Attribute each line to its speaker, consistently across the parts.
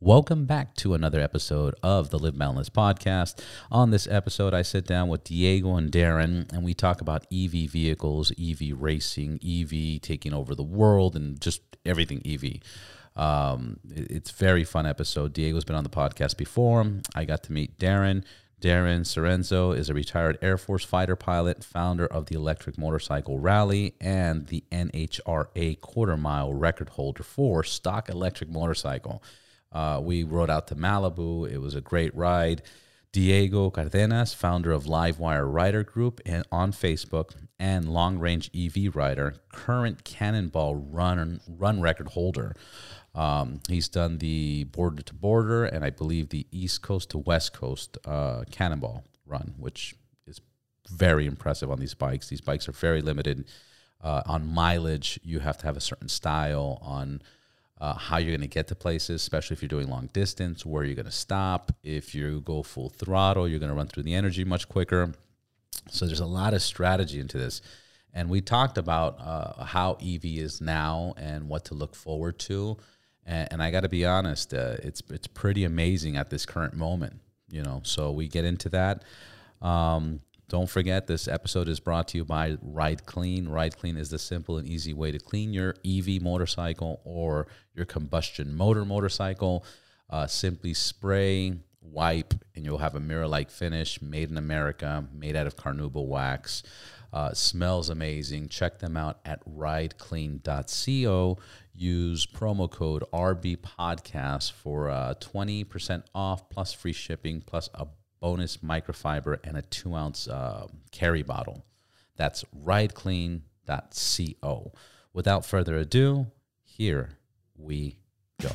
Speaker 1: Welcome back to another episode of the Live Boundless podcast. On this episode, I sit down with Diego and Daren, and we talk about EV vehicles, EV racing, EV taking over the world, and just everything EV. Um, it's very fun episode. Diego's been on the podcast before. I got to meet Daren. Daren Sorenson is a retired Air Force fighter pilot, founder of the Electric Motorcycle Rally, and the NHRA quarter mile record holder for stock electric motorcycle. Uh, we rode out to Malibu. It was a great ride. Diego Cardenas, founder of Livewire Rider Group and on Facebook, and long range EV rider, current Cannonball run run record holder. Um, he's done the border to border and I believe the East Coast to West Coast uh, Cannonball run, which is very impressive on these bikes. These bikes are very limited uh, on mileage. You have to have a certain style on uh, how you're going to get to places, especially if you're doing long distance, where you're going to stop. If you go full throttle, you're going to run through the energy much quicker. So there's a lot of strategy into this. And we talked about uh, how EV is now and what to look forward to. And, and I got to be honest, uh, it's it's pretty amazing at this current moment. You know, so we get into that. Um, don't forget, this episode is brought to you by Ride Clean. Ride Clean is the simple and easy way to clean your EV motorcycle or your combustion motor motorcycle. Uh, simply spray, wipe, and you'll have a mirror like finish made in America, made out of carnauba wax. Uh, smells amazing. Check them out at rideclean.co. Use promo code RB Podcast for uh, 20% off plus free shipping plus a bonus microfiber and a two ounce uh, carry bottle. That's rideclean.co. Without further ado, here we go.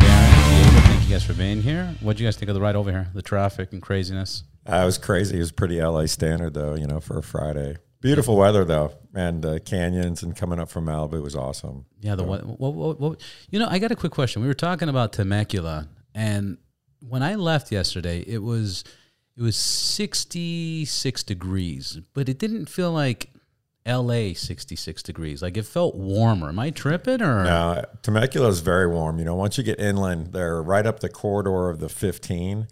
Speaker 1: Thank you guys for being here. What do you guys think of the ride over here? The traffic and craziness?
Speaker 2: Uh, it was crazy. It was pretty LA standard though, you know, for a Friday. Beautiful weather though, and uh, canyons and coming up from Malibu was awesome.
Speaker 1: Yeah, the what, what, what, what? You know, I got a quick question. We were talking about Temecula, and when I left yesterday, it was it was sixty six degrees, but it didn't feel like L.A. sixty six degrees. Like it felt warmer. Am I tripping or?
Speaker 2: no? Temecula is very warm. You know, once you get inland, they're right up the corridor of the 15.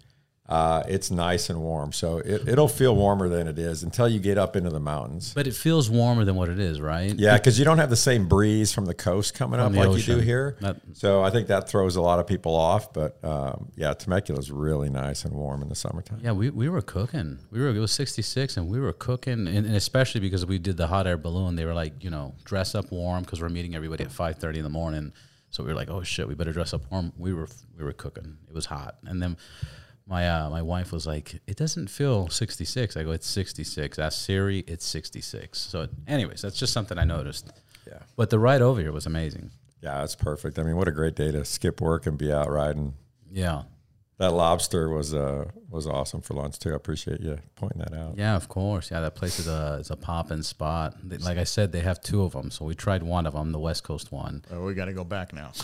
Speaker 2: Uh, it's nice and warm, so it, it'll feel warmer than it is until you get up into the mountains.
Speaker 1: But it feels warmer than what it is, right?
Speaker 2: Yeah, because you don't have the same breeze from the coast coming up
Speaker 1: the
Speaker 2: like you do here.
Speaker 1: That-
Speaker 2: so I think that throws a lot of people off. But um, yeah, Temecula is really nice and warm in the summertime.
Speaker 1: Yeah, we, we were cooking. We were it was sixty six, and we were cooking, and, and especially because we did the hot air balloon. They were like, you know, dress up warm because we're meeting everybody at five thirty in the morning. So we were like, oh shit, we better dress up warm. We were we were cooking. It was hot, and then my uh, my wife was like, it doesn't feel sixty six. I go, it's sixty six. Ask Siri, it's sixty six. So, anyways, that's just something I noticed.
Speaker 2: Yeah.
Speaker 1: But the ride over here was amazing.
Speaker 2: Yeah, it's perfect. I mean, what a great day to skip work and be out riding.
Speaker 1: Yeah.
Speaker 2: That lobster was uh was awesome for lunch too. I appreciate you pointing that out.
Speaker 1: Yeah, of course. Yeah, that place is a is a poppin' spot. Like I said, they have two of them, so we tried one of them, the West Coast one.
Speaker 3: Oh, we got to go back now.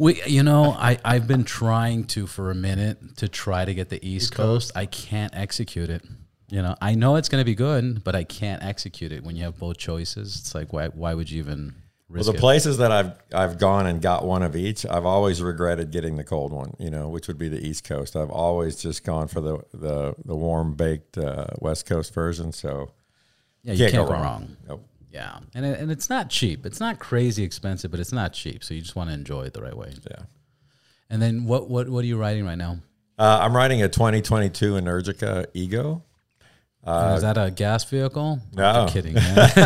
Speaker 1: We, you know, I I've been trying to for a minute to try to get the East Coast. I can't execute it. You know, I know it's going to be good, but I can't execute it when you have both choices. It's like why why would you even
Speaker 2: Well, the
Speaker 1: it?
Speaker 2: places that I've I've gone and got one of each, I've always regretted getting the cold one. You know, which would be the East Coast. I've always just gone for the the the warm baked uh, West Coast version. So
Speaker 1: yeah, you
Speaker 2: can't,
Speaker 1: can't,
Speaker 2: go, wrong. Nope.
Speaker 1: Yeah, and it, and it's not cheap. It's not crazy expensive, but it's not cheap. So you just want to enjoy it the right way.
Speaker 2: Yeah.
Speaker 1: And then what what what are you riding right now?
Speaker 2: Uh, I'm riding a 2022 Energica Ego.
Speaker 1: is that a gas vehicle?
Speaker 2: no.
Speaker 1: I'm kidding. Man.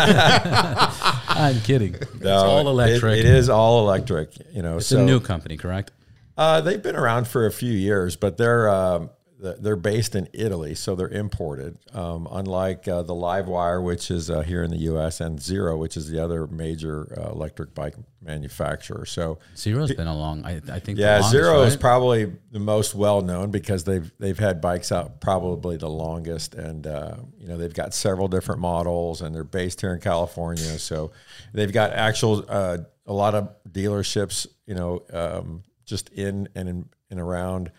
Speaker 1: I'm kidding. It's
Speaker 2: No,
Speaker 1: all
Speaker 2: it-
Speaker 1: electric.
Speaker 2: it is all electric. You know,
Speaker 1: It's
Speaker 2: so
Speaker 1: a new company, correct?
Speaker 2: Uh, they've been around for a few years, but they're um, they're based in Italy, so they're imported. Um, unlike uh, the Livewire, which is uh, here in the U.S., and Zero, which is the other major uh, electric bike manufacturer. So
Speaker 1: Zero's been along. I, I think.
Speaker 2: yeah,
Speaker 1: longest,
Speaker 2: Zero is probably the most well known because they've they've had bikes out probably the longest, and uh, you know they've got several different models, and they're based here in California. So they've got actual uh, a lot of dealerships, you know, um, just in and in and around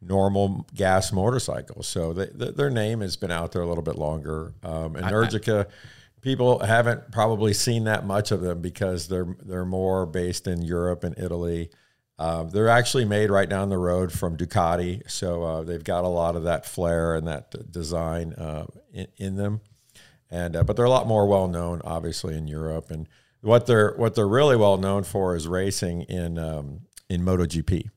Speaker 2: normal gas motorcycles. So they, th their name has been out there a little bit longer. Um, Energica, people haven't probably seen that much of them because they're they're more based in Europe and Italy. Uh, they're actually made right down the road from Ducati, so uh, they've got a lot of that flair and that design uh, in, in them. And uh, but they're a lot more well known, obviously, in Europe. And what they're what they're really well known for is racing in um, in MotoGP.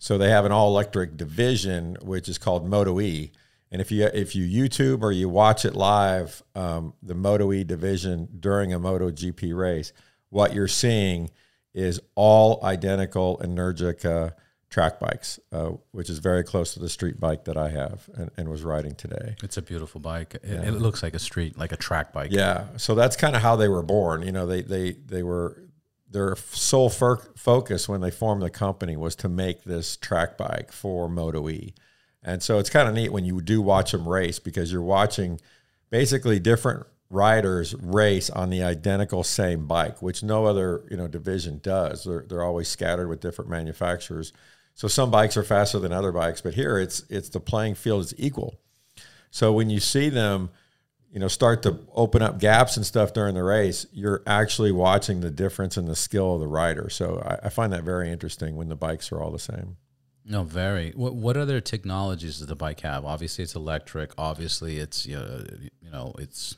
Speaker 2: So they have an all electric division, which is called Moto E. And if you if you YouTube or you watch it live, um, the Moto E division during a Moto GP race, what you're seeing is all identical Energica track bikes, uh, which is very close to the street bike that I have and, and was riding today.
Speaker 1: It's a beautiful bike. It, it looks like a street, like a track bike.
Speaker 2: Yeah, so that's kind of how they were born. You know, they they they were their sole focus when they formed the company was to make this track bike for Moto E, and so it's kind of neat when you do watch them race because you're watching basically different riders race on the identical same bike, which no other you know division does. They're they're always scattered with different manufacturers. So some bikes are faster than other bikes, but here it's it's the playing field is equal. So when you see them, you know, start to open up gaps and stuff during the race, you're actually watching the difference in the skill of the rider. So I, I find that very interesting when the bikes are all the same.
Speaker 1: No, very. What what other technologies does the bike have? Obviously, it's electric. Obviously, it's you know, you know it's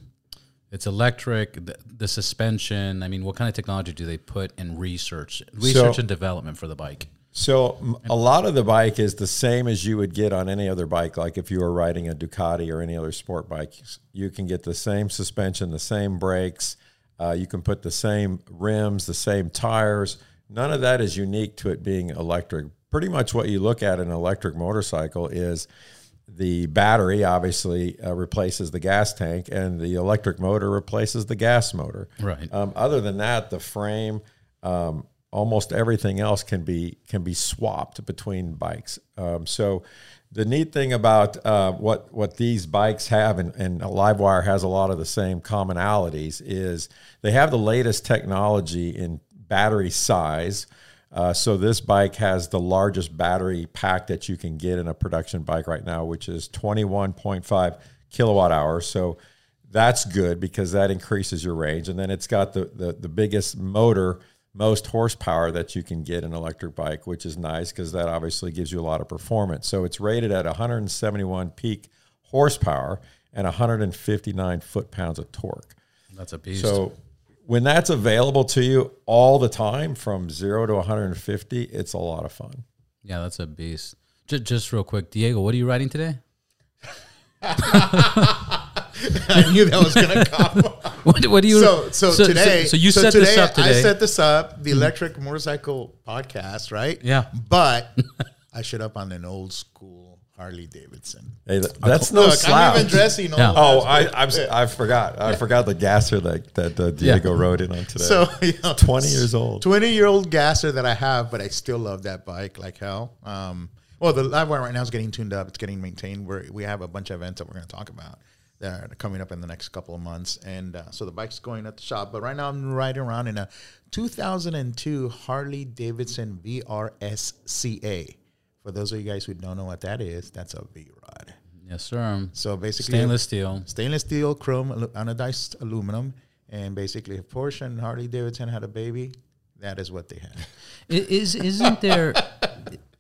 Speaker 1: it's electric. The, the suspension. I mean, what kind of technology do they put in research, research
Speaker 2: So-
Speaker 1: and development for the bike?
Speaker 2: So a lot of the bike is the same as you would get on any other bike. Like if you were riding a Ducati or any other sport bike, you can get the same suspension, the same brakes. Uh, you can put the same rims, the same tires. None of that is unique to it being electric. Pretty much what you look at in an electric motorcycle is the battery obviously uh, replaces the gas tank, and the electric motor replaces the gas motor.
Speaker 1: Right.
Speaker 2: Um, other than that, the frame, um, almost everything else can be can be swapped between bikes. Um, so the neat thing about uh, what what these bikes have, and, and Livewire has a lot of the same commonalities, is they have the latest technology in battery size. Uh, so this bike has the largest battery pack that you can get in a production bike right now, which is 21.5 kilowatt hours. So that's good because that increases your range. And then it's got the, the, the biggest motor, most horsepower that you can get in an electric bike, which is nice because that obviously gives you a lot of performance. So it's rated at 171 peak horsepower and 159 foot pounds of torque.
Speaker 1: That's a beast.
Speaker 2: So when that's available to you all the time from zero to 150, it's a lot of fun.
Speaker 1: yeah, that's a beast. Just, just real quick, Diego, what are you riding today?
Speaker 3: I knew that was gonna come.
Speaker 1: What, what do you?
Speaker 3: so, so, today,
Speaker 1: So, you set this
Speaker 3: today
Speaker 1: up today.
Speaker 3: I set this up, the electric motorcycle podcast, right?
Speaker 1: Yeah.
Speaker 3: But I showed up on an old school Harley Davidson.
Speaker 2: Hey, that's no
Speaker 3: Look,
Speaker 2: slouch.
Speaker 3: I'm even dressing all.
Speaker 1: Yeah.
Speaker 2: Oh, I, I'm, si forgot. I forgot the gasser that that uh, Diego rode in on today.
Speaker 3: So you know,
Speaker 2: 20 years old.
Speaker 3: 20 year old gasser that I have, but I still love that bike like hell. Um, well, the live wire right now is getting tuned up. It's getting maintained. We're, we have a bunch of events that we're going to talk about are coming up in the next couple of months. And uh, so the bike's going at the shop. But right now I'm riding around in a 2002 Harley Davidson VRSCA. For those of you guys who don't know what that is, that's a V rod.
Speaker 1: yes, sir.
Speaker 3: So basically,
Speaker 1: Stainless steel.
Speaker 3: stainless steel, chrome, anodized aluminum, and basically, if Porsche and Harley Davidson had a baby, that is what they had.
Speaker 1: I- Is isn't there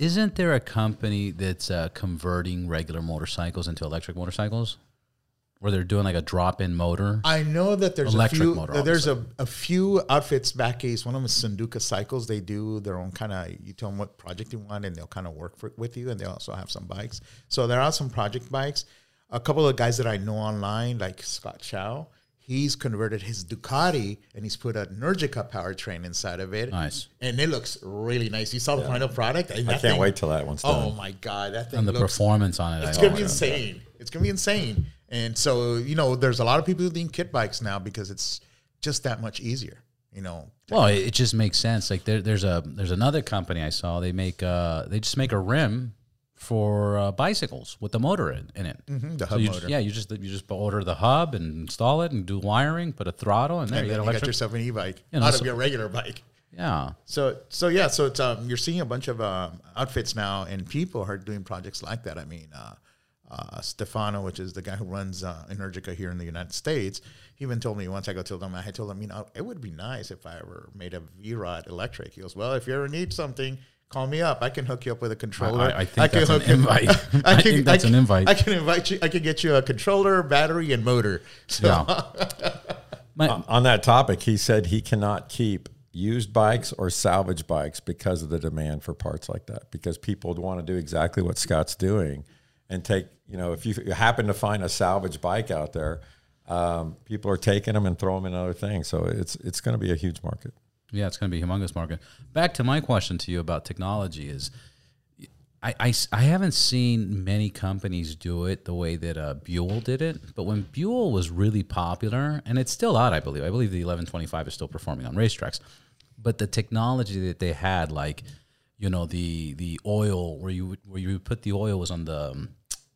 Speaker 1: isn't there a company that's uh, converting regular motorcycles into electric motorcycles, where they're doing like a drop-in motor?
Speaker 3: I know that there's
Speaker 1: Electric
Speaker 3: a few.
Speaker 1: motor,
Speaker 3: there's a, a few outfits back east. One of them is Sanduka Cycles. They do their own kind of. You tell them what project you want, and they'll kind of work for, with you. And they also have some bikes. So there are some project bikes. A couple of guys that I know online, like Scott Chow, he's converted his Ducati and he's put a Energica powertrain inside of it.
Speaker 1: Nice.
Speaker 3: and it looks really nice. You saw the final product. and
Speaker 2: I can't
Speaker 3: thing-
Speaker 2: wait till that one's oh done.
Speaker 3: Oh my god, that thing
Speaker 1: and the
Speaker 3: looks
Speaker 1: performance on it.
Speaker 3: it's
Speaker 1: I-
Speaker 3: gonna
Speaker 1: oh,
Speaker 3: be insane. It's gonna be insane. And so, you know, there's a lot of people who doing kit bikes now because it's just that much easier. You know,
Speaker 1: Well, it, just makes sense. Like there, there's a there's another company I saw. They make uh they just make a rim for uh, bicycles with the motor in, in it.
Speaker 3: Mhm, the
Speaker 1: So you
Speaker 3: motor.
Speaker 1: Just, yeah, you just you just order the hub and install it and do wiring, put a throttle, and there
Speaker 3: and
Speaker 1: you get
Speaker 3: you got yourself an e-bike
Speaker 1: You know,
Speaker 3: out of your regular bike.
Speaker 1: Yeah.
Speaker 3: So so yeah, so it's um, you're seeing a bunch of um, outfits now, and people are doing projects like that. I mean, uh, uh, Stefano, which is the guy who runs uh, Energica here in the United States, he even told me once I go to them, I told him, you know, it would be nice if I ever made a V Rod electric. He goes, well, if you ever need something. Call me up. I can hook you up with a controller.
Speaker 1: I- I think
Speaker 3: can
Speaker 1: that's an
Speaker 3: hook you-
Speaker 1: invite. I think that's an invite.
Speaker 3: I can invite you. I can get you a controller, battery, and motor. So
Speaker 1: Yeah. My,
Speaker 2: On that topic, he said he cannot keep used bikes or salvage bikes because of the demand for parts like that. Because people want to do exactly what Scott's doing and take, you know, if you happen to find a salvage bike out there, um, people are taking them and throwing them in other things. So it's it's going to be a huge market.
Speaker 1: Yeah, it's going to be a humongous market. Back to my question to you about technology is, I, I, I haven't seen many companies do it the way that uh, Buell did it. But when Buell was really popular, and it's still out, I believe. I believe the 1125 is still performing on racetracks. But the technology that they had, like, you know, the the oil where you where you put the oil was on the um,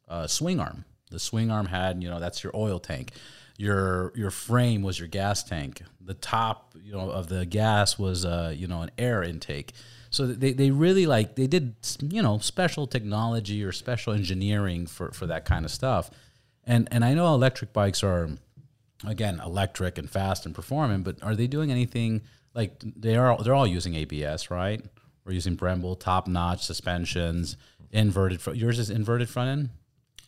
Speaker 1: uh, swing arm. The swing arm had, you know, that's your oil tank. Your your frame was your gas tank. The top, you know, of the gas was, uh, you know, an air intake. So they, they really like they did, you know, special technology or special engineering for for that kind of stuff. And and I know electric bikes are again electric and fast and performing, but are they doing anything like they are? They're all using ABS, right? We're using Brembo, top notch suspensions, inverted. Front. Yours is inverted front end.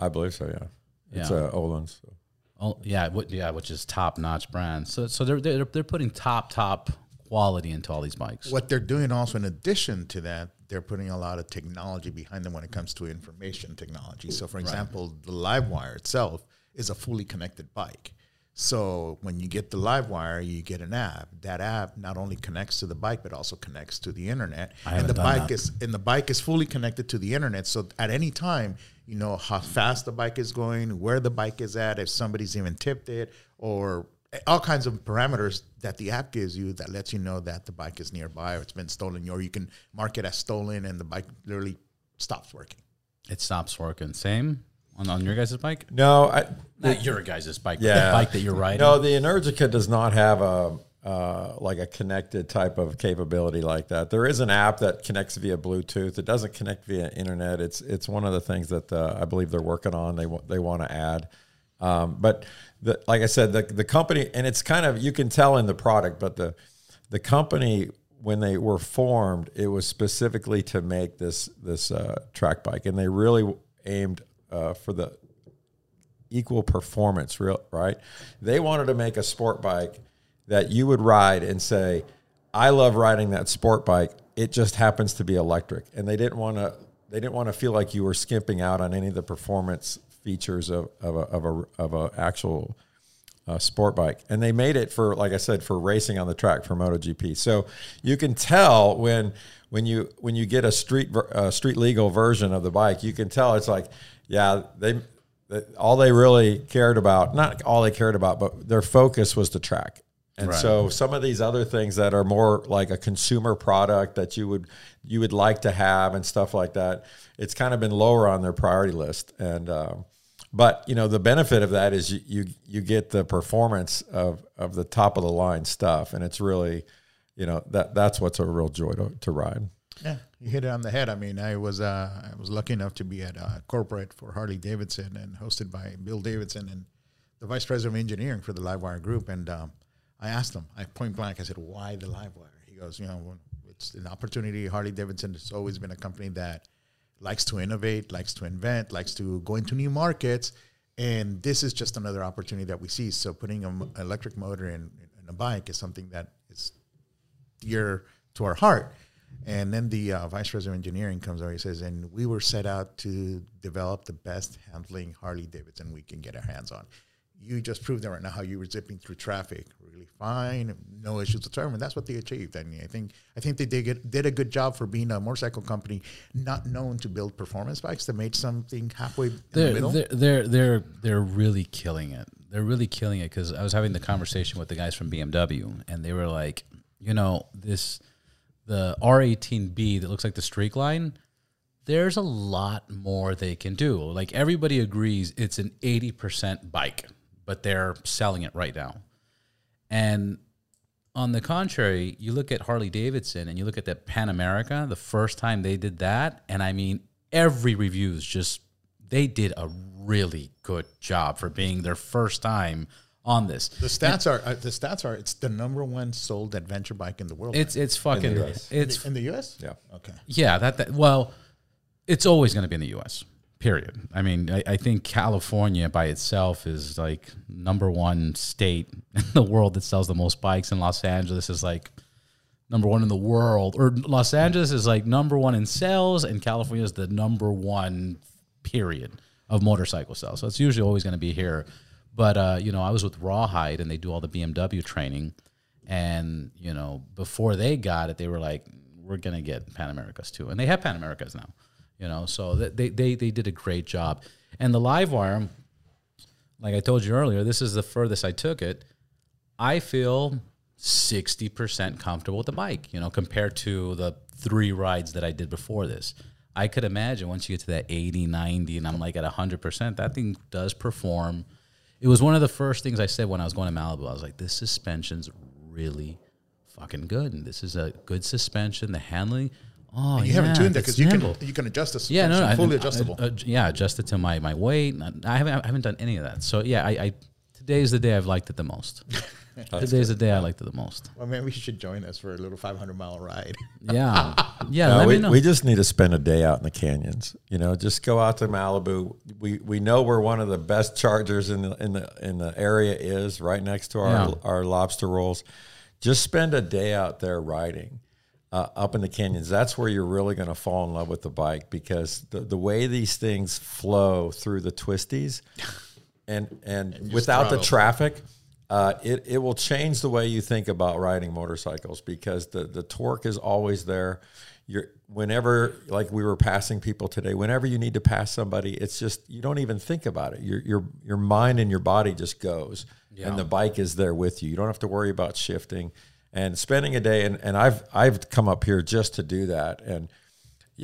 Speaker 2: I believe so. Yeah, it's
Speaker 1: Yeah.
Speaker 2: uh, Öhlins. So.
Speaker 1: Oh yeah, what, yeah, which is top notch brand. So so they're, they're they're putting top top quality into all these bikes.
Speaker 3: what they're doing also in addition to that they're putting a lot of technology behind them when it comes to information technology so for example the live wire itself is a fully connected bike so when you get the live wire you get an app that app not only connects to the bike but also connects to the internet and
Speaker 1: haven't
Speaker 3: the bike
Speaker 1: that.
Speaker 3: is and the bike is fully connected to the internet so at any time you know how fast the bike is going where the bike is at if somebody's even tipped it or all kinds of parameters that the app gives you that lets you know that the bike is nearby or it's been stolen or you can mark it as stolen and the bike literally stops working
Speaker 1: It stops working. Same on, on your guys' bike.
Speaker 2: No, I,
Speaker 1: Not your guys' bike.
Speaker 2: yeah,
Speaker 1: the bike that you're riding.
Speaker 2: No, the Energica does not have a uh, like a connected type of capability like that. There is an app that connects via Bluetooth. It doesn't connect via internet. It's it's one of the things that uh, I believe they're working on. They they want to add, um, but the, like I said, the the company and it's kind of you can tell in the product, but the the company when they were formed, it was specifically to make this this uh, track bike, and they really aimed uh, for the equal performance, real right? They wanted to make a sport bike that you would ride and say, "I love riding that sport bike. It just happens to be electric." And they didn't want to they didn't want to feel like you were skimping out on any of the performance features of of a of a of a actual uh, sport bike, and they made it for, like I said, for racing on the track for MotoGP. So you can tell when when you when you get a street uh, street legal version of the bike, you can tell it's like, yeah, they that all they really cared about, not all they cared about, but their focus was the track. And
Speaker 1: Right.
Speaker 2: so some of these other things that are more like a consumer product that you would you would like to have and stuff like that, it's kind of been lower on their priority list. And um, but you know the benefit of that is you you, you get the performance of of the top of the line stuff, and it's really you know that that's what's a real joy to, to ride.
Speaker 3: Yeah you hit it on the head i mean i was uh, i was lucky enough to be at uh, corporate for harley davidson and hosted by bill davidson and the vice president of engineering for the livewire group and um, i asked him i point blank i said why the livewire he goes you know it's an opportunity harley davidson has always been a company that likes to innovate, likes to invent, likes to go into new markets. And this is just another opportunity that we see. So putting an electric motor in, in a bike is something that is dear to our heart. And then the uh, vice president of engineering comes over. He says, "And we were set out to develop the best handling Harley Davidson we can get our hands on. You just proved that right now how you were zipping through traffic really fine, no issues whatsoever. And that's what they achieved. I mean, I think I think they did get, did a good job for being a motorcycle company not known to build performance bikes. They made something halfway in the
Speaker 1: they're,
Speaker 3: middle.
Speaker 1: they're they're they're they're really killing it. They're really killing it because I was having the conversation with the guys from BMW, and they were like, you know, this the R18B that looks like the Street Glide. There's a lot more they can do. Like everybody agrees, it's an 80% bike, but they're selling it right now. And on the contrary, you look at Harley Davidson and you look at that Pan America, the first time they did that, and I mean, every review is just they did a really good job for being their first time on this.
Speaker 3: The stats are uh, the stats are it's the number one sold adventure bike in the world.
Speaker 1: It's it's fucking
Speaker 2: US.
Speaker 1: it's
Speaker 3: in the U.S.
Speaker 2: Yeah.
Speaker 3: Okay.
Speaker 1: yeah that, that well, it's always going to be in the U.S. Period. I mean, I, I think California by itself is like number one state in the world that sells the most bikes, and Los Angeles is like number one in the world, or Los Angeles is like number one in sales, and California is the number one period of motorcycle sales. So it's usually always going to be here. But uh, you know, I was with Rawhyde, and they do all the BMW training, and you know, before they got it, they were like, "We're to get Pan Americas too," and they have Pan Americas now. You know, so they they they did a great job, and the live wire like I told you earlier, this is the furthest I took it. I feel 60% comfortable with the bike, you know, compared to the three rides that I did before this. I could imagine once you get to that 80, 90, and I'm like at 100%, that thing does perform. It was one of the first things I said when I was going to Malibu. I was like, this suspension's really fucking good. And this is a good suspension. The handling, oh,
Speaker 3: You haven't tuned it because you can you can adjust the
Speaker 1: Yeah, no, no,
Speaker 3: fully
Speaker 1: I-
Speaker 3: adjustable.
Speaker 1: I- uh, yeah, adjusted to my my weight. I haven't I haven't done any of that. So yeah, I, I today is the day I've liked it the most. today is the day I liked it the most.
Speaker 3: well, maybe you should join us for a little 500 mile ride.
Speaker 1: Yeah, yeah.
Speaker 2: Uh,
Speaker 1: let
Speaker 2: we,
Speaker 1: me know.
Speaker 2: we just need to spend a day out in the canyons. You know, just go out to Malibu. We we know where one of the best chargers in the in the in the area is, right next to our
Speaker 1: Yeah.
Speaker 2: our lobster rolls. Just spend a day out there riding uh, up in the canyons. That's where you're really going to fall in love with the bike because the the way these things flow through the twisties, and and, without the
Speaker 3: throttle.
Speaker 2: traffic. Uh, it, it will change the way you think about riding motorcycles because the, the torque is always there. You're whenever like we were passing people today, whenever you need to pass somebody, it's just you don't even think about it. Your your your mind and your body just goes, and the bike is there with you. You don't have to worry about shifting and spending a day. And, and I've I've come up here just to do that. And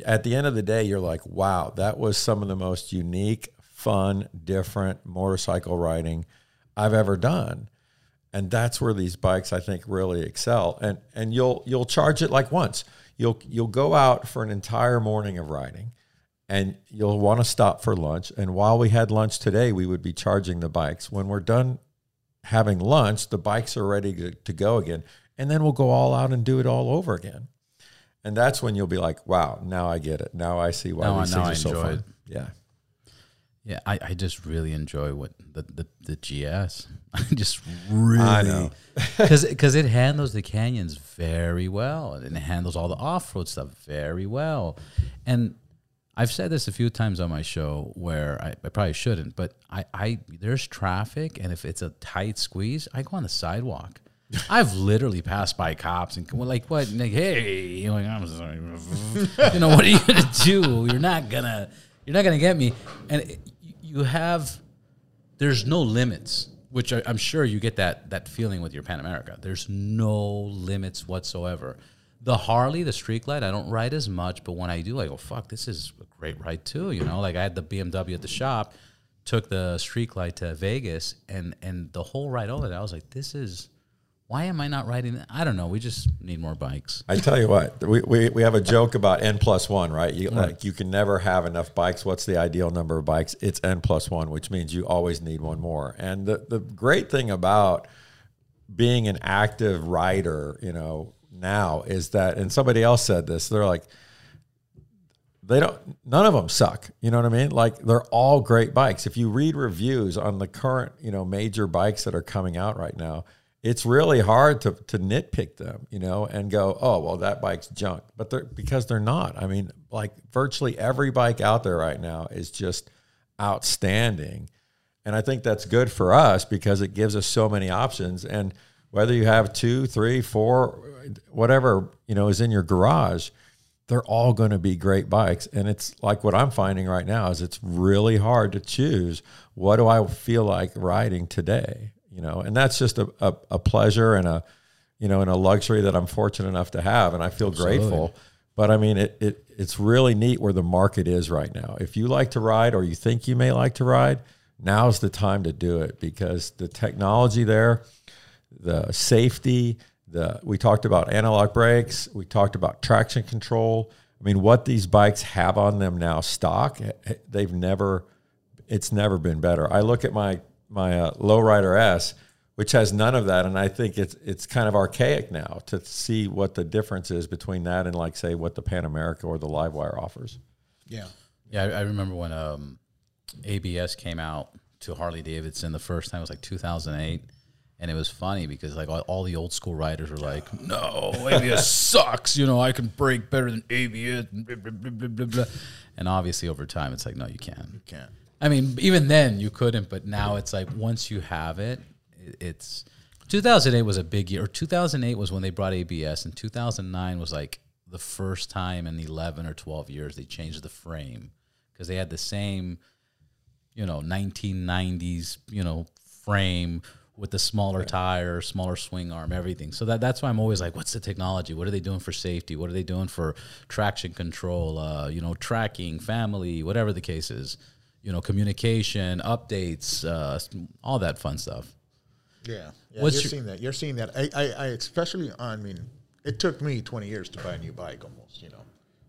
Speaker 2: at the end of the day, you're like, wow, that was some of the most unique, fun, different motorcycle riding I've ever done. And that's where these bikes I think really excel. And and you'll you'll charge it like once. You'll you'll go out for an entire morning of riding and you'll want to stop for lunch. And while we had lunch today, we would be charging the bikes. When we're done having lunch, the bikes are ready to, to go again. And then we'll go all out and do it all over again. And that's when you'll be like, wow, now I get it. Now I see why
Speaker 1: Now
Speaker 2: these
Speaker 1: now
Speaker 2: things
Speaker 1: I
Speaker 2: are so fun.
Speaker 1: it.
Speaker 2: Yeah.
Speaker 1: Yeah, I, I just really enjoy what the the, the GS. I just really
Speaker 2: I know.
Speaker 1: because it handles the canyons very well and it handles all the off road stuff very well. And I've said this a few times on my show where I, I probably shouldn't, but I, I there's traffic and if it's a tight squeeze, I go on the sidewalk. I've literally passed by cops and well, like what like hey you know, like, I'm sorry. you know what are you gonna do? You're not gonna you're not gonna get me. And you have there's no limits, which I, I'm sure you get that that feeling with your Pan America. There's no limits whatsoever. The Harley, the Street Glide, I don't ride as much, but when I do, I go, "Fuck, this is a great ride too." You know, like I had the BMW at the shop, took the Street Glide to Vegas, and and the whole ride over there, I was like, "This is." Why am I not riding? I don't know. We just need more bikes.
Speaker 2: I tell you what, we, we, we have a joke about n plus one, right? You like you can never have enough bikes. What's the ideal number of bikes? It's n plus one, which means you always need one more. And the the great thing about being an active rider, you know, now is that, and somebody else said this. They're like, they don't none of them suck you know what i mean like they're all great bikes if you read reviews on the current you know major bikes that are coming out right now it's really hard to, to nitpick them you know and go oh well that bike's junk. But they're because they're not. I mean like virtually every bike out there right now is just outstanding. And i think that's good for us because it gives us so many options. And whether you have two three four whatever you know is in your garage they're all going to be great bikes. And it's like what i'm finding right now is it's really hard to choose what do i feel like riding today you know and that's just a, a, a pleasure and a you know and a luxury that i'm fortunate enough to have and i feel grateful but i mean it, it it's really neat where the market is right now if you like to ride or you think you may like to ride now's the time to do it because the technology there the safety The we talked about analog brakes. We talked about traction control. I mean, what these bikes have on them now, stock, eh, eh, they've never. It's never been better. I look at my my uh, Lowrider S, which has none of that, and I think it's it's kind of archaic now to see what the difference is between that and like say what the Pan America or the Livewire offers.
Speaker 3: Yeah.
Speaker 1: Yeah, I, I remember when um, ABS came out to Harley Davidson the first time. It was like 2008. And it was funny because like all, all the old school riders were like, "No, ABS sucks. You know, I can brake better than ABS." blah, blah, blah, blah, blah, blah." And obviously, over time, it's like, no, you can't.
Speaker 3: You can't.
Speaker 1: I mean, even then you couldn't, but now it's like once you have it, it- it's 2008 was a big year. Or 2008 was when they brought ABS, and 2009 was like the first time in 11 or 12 years they changed the frame because they had the same, you know, 1990s, you know, frame with the smaller tire, smaller swing arm, everything. So that that's why I'm always like, what's the technology? What are they doing for safety? What are they doing for traction control? Uh, you know, tracking, family, whatever the case is. You know, communication, updates, uh, all that fun stuff.
Speaker 3: Yeah, yeah
Speaker 1: What's
Speaker 3: you're
Speaker 1: your-
Speaker 3: seeing that. You're seeing that. I, I, I especially on. I mean, it took me 20 years to buy a new bike. Almost, you know,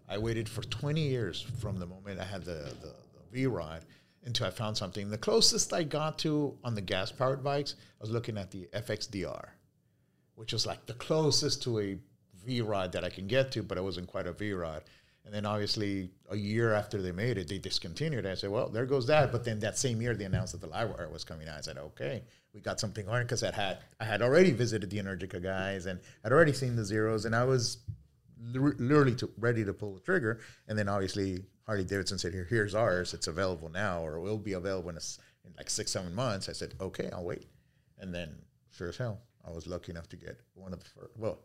Speaker 3: I waited for 20 years from the moment I had the the, the V Rod until I found something. The closest I got to on the gas powered bikes, I was looking at the FXDR, which was like the closest to a V Rod that I can get to, but it wasn't quite a V Rod. And then obviously a year after they made it, they discontinued it. I said, well, there goes that. But then that same year, they announced that the Livewire was coming out. I said, okay, we got something on because I had I had already visited the Energica guys and had already seen the zeros, and I was li- literally to, ready to pull the trigger. And then obviously Harley Davidson said, here, here's ours. It's available now, or it will be available in, a in like six, seven months. I said, okay, I'll wait. And then sure as hell, I was lucky enough to get one of the first, well,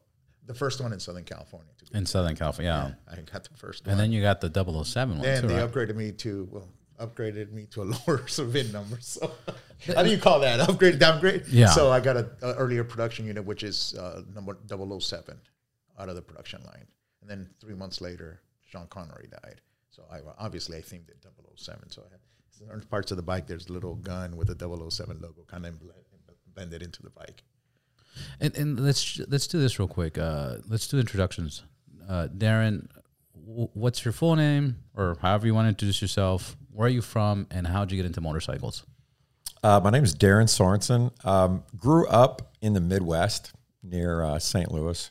Speaker 3: the first one in Southern California.
Speaker 1: In Southern California, yeah.
Speaker 3: I got the first
Speaker 1: And
Speaker 3: one.
Speaker 1: then you got the 007 one
Speaker 3: Then
Speaker 1: too,
Speaker 3: they
Speaker 1: right?
Speaker 3: upgraded me to well, upgraded me to a lower VIN number. So how do you call that? Upgrade, downgrade?
Speaker 1: Yeah.
Speaker 3: So I got a, a earlier production unit, which is uh, number 007 out of the production line, and then three months later, Sean Connery died. So I obviously I themed it 007. So I had certain parts of the bike. There's a little gun with the 007 logo, kind of blended into the bike.
Speaker 1: And, and let's let's do this real quick. Uh, let's do introductions. Uh, Daren, w- what's your full name, or however you want to introduce yourself? Where are you from, and how did you get into motorcycles?
Speaker 2: Uh, my name is Daren Sorenson. Um, grew up in the Midwest near uh, St. Louis,